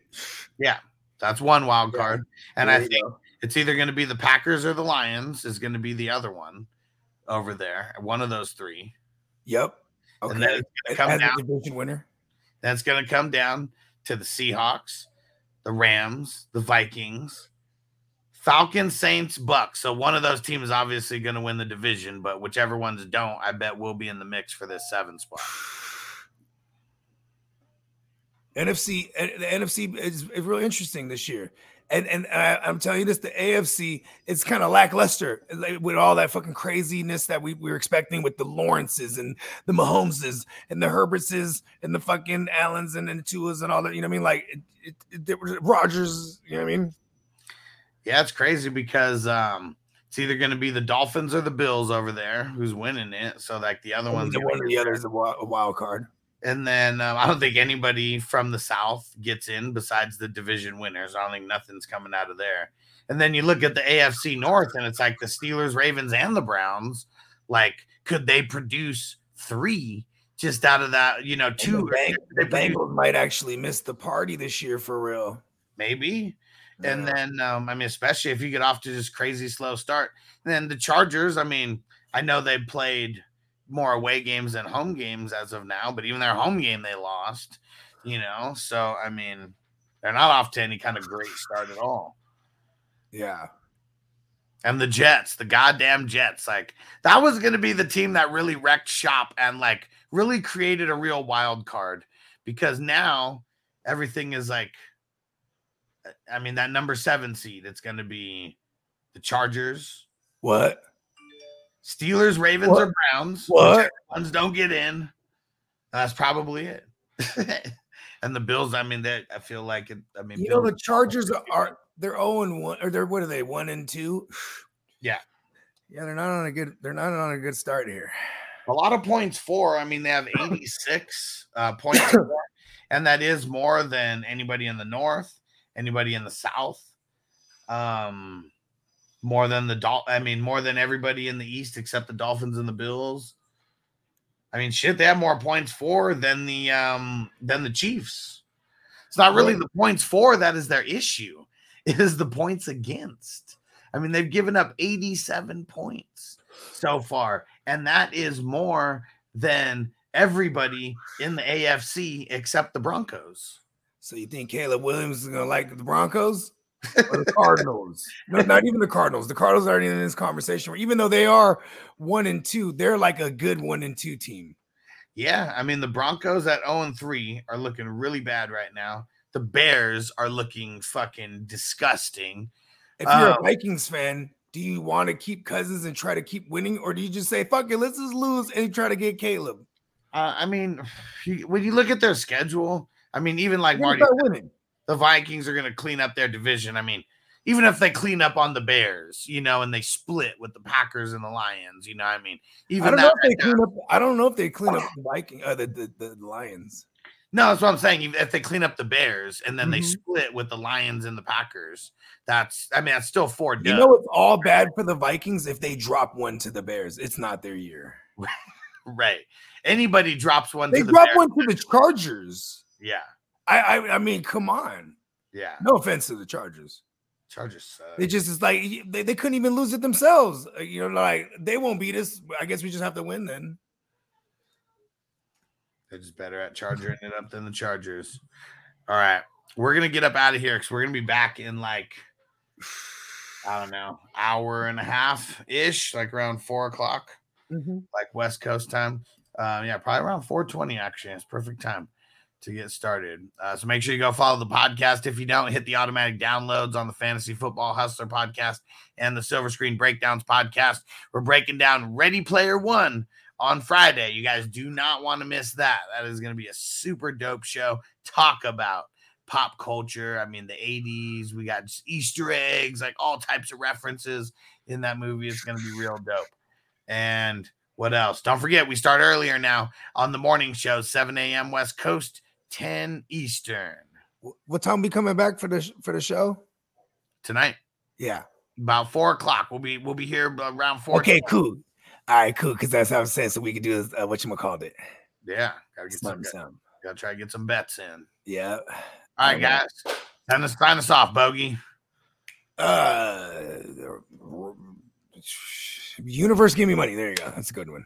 Yeah, that's one wild card. And There I think go. it's either going to be the Packers or the Lions is going to be the other one over there. One of those three. Yep. Okay. And then it's gonna As come a down. division winner. Then it's going to come down to the Seahawks, the Rams, the Vikings, Falcons, Saints, Bucs. So one of those teams is obviously going to win the division, but whichever ones don't, I bet will be in the mix for this seven spot. NFC, the NFC is, is real interesting this year. And and I, I'm telling you this, the AFC it's kind of lackluster with all that fucking craziness that we, we were expecting with the Lawrences and the Mahomeses and the Herbertses and the fucking Allens and, and the Tuas and all that. You know what I mean? Like it, it, it, Rodgers. You know what I mean? Yeah, it's crazy because um, it's either going to be the Dolphins or the Bills over there who's winning it. So like the other ones, Either one the other is a wild, a wild card. And then um, I don't think anybody from the South gets in besides the division winners. I don't think nothing's coming out of there. And then you look at the AFC North, and it's like the Steelers, Ravens, and the Browns. Like, could they produce three just out of that? You know, And two. the, Bang- the Bengals might actually miss the party this year for real. maybe. And then, um, I mean, especially if you get off to just crazy slow start. And then the Chargers, I mean, I know they played more away games than home games as of now, but even their home game they lost, you know. So I mean, they're not off to any kind of great start at all. yeah. And the Jets, the goddamn Jets, like that was going to be the team that really wrecked shop and like really created a real wild card because now everything is like, I mean, that number seven seed, it's going to be the Chargers, What? Steelers, Ravens, What? or Browns. What? Ones don't get in. That's probably it. and the Bills, I mean, that I feel like it. I mean, You know the Chargers are they're 0 and 1 or they're what are they? 1 and 2? Yeah. Yeah, they're not on a good they're not on a good start here. a lot of points for. I mean, they have 86 uh, points, for, and that is more than anybody in the North, anybody in the South, um, more than the Dol. I mean, more than everybody in the East except the Dolphins and the Bills. I mean, shit, they have more points for than the um than the Chiefs. It's not really the points for that is their issue. It is the points against. I mean, they've given up 87 points so far, and that is more than everybody in the AFC except the Broncos. So you think Caleb Williams is gonna like the Broncos the Cardinals? no, not even the Cardinals. The Cardinals aren't in this conversation. Even though they are one and two, they're like a good one and two team. Yeah, I mean the Broncos at 0 and 3 are looking really bad right now. The Bears are looking fucking disgusting. If you're Um, a Vikings fan, do you want to keep Cousins and try to keep winning, or do you just say fuck it, let's just lose and try to get Caleb? Uh, I mean, when you look at their schedule, I mean, even like Marty, winning. The Vikings are going to clean up their division. I mean, even if they clean up on the Bears, you know, and they split with the Packers and the Lions, you know, I mean, even I don't know if they right now- clean up. I don't know if they clean up the Viking, uh, the, the the Lions. No, that's what I'm saying. If- they clean up the Bears and then they Mhm. split with the Lions and the Packers, that's I mean that's still four. You know it's all bad for the Vikings if they drop one to the Bears. It's not their year. right? Anybody drops one They to the dropped Bears, one to the Chargers. yeah, I, I I mean, come on. yeah. No offense to the Chargers. Chargers suck. They just it's like they, they couldn't even lose it themselves. Uh, You know, like they won't beat us. I guess we just have to win then. They're just better at charging it up than the Chargers. All right, we're gonna get up out of here because we're gonna be back in like I don't know, hour and a half ish, like around four o'clock. like West Coast time. Um, yeah, probably around 420 actually. It's perfect time to get started. Uh, so make sure you go follow the podcast. If you don't, hit the automatic downloads on the Fantasy Football Hustler podcast and the Silver Screen Breakdowns podcast. We're breaking down Ready Player One on Friday. You guys do not want to miss that. That is going to be a super dope show. Talk about pop culture. I mean, the 80s. We got Easter eggs, like all types of references in that movie. It's going to be real dope. And what else? Don't forget, we start earlier now on the morning show, 7 a.m. West Coast, 10 Eastern Wh- What time we coming back for the for the show? tonight. Yeah. About four o'clock. We'll be we'll be here around four. Okay, cool. All right, cool. Because that's how I'm saying. So we can do this. Uh, what you called it? Yeah, gotta get some. Something. Gotta try to get some bets in. Yeah. All right, guys. Sign us, sign us off, Bogey. Uh, universe, give me money. There you go. That's a good one.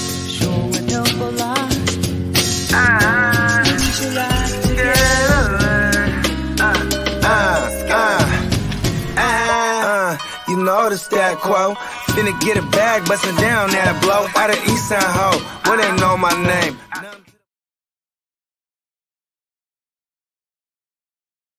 know the stat quo. Finna get a bag, bustin' down that blow. Out of East Side Ho, where they know my name.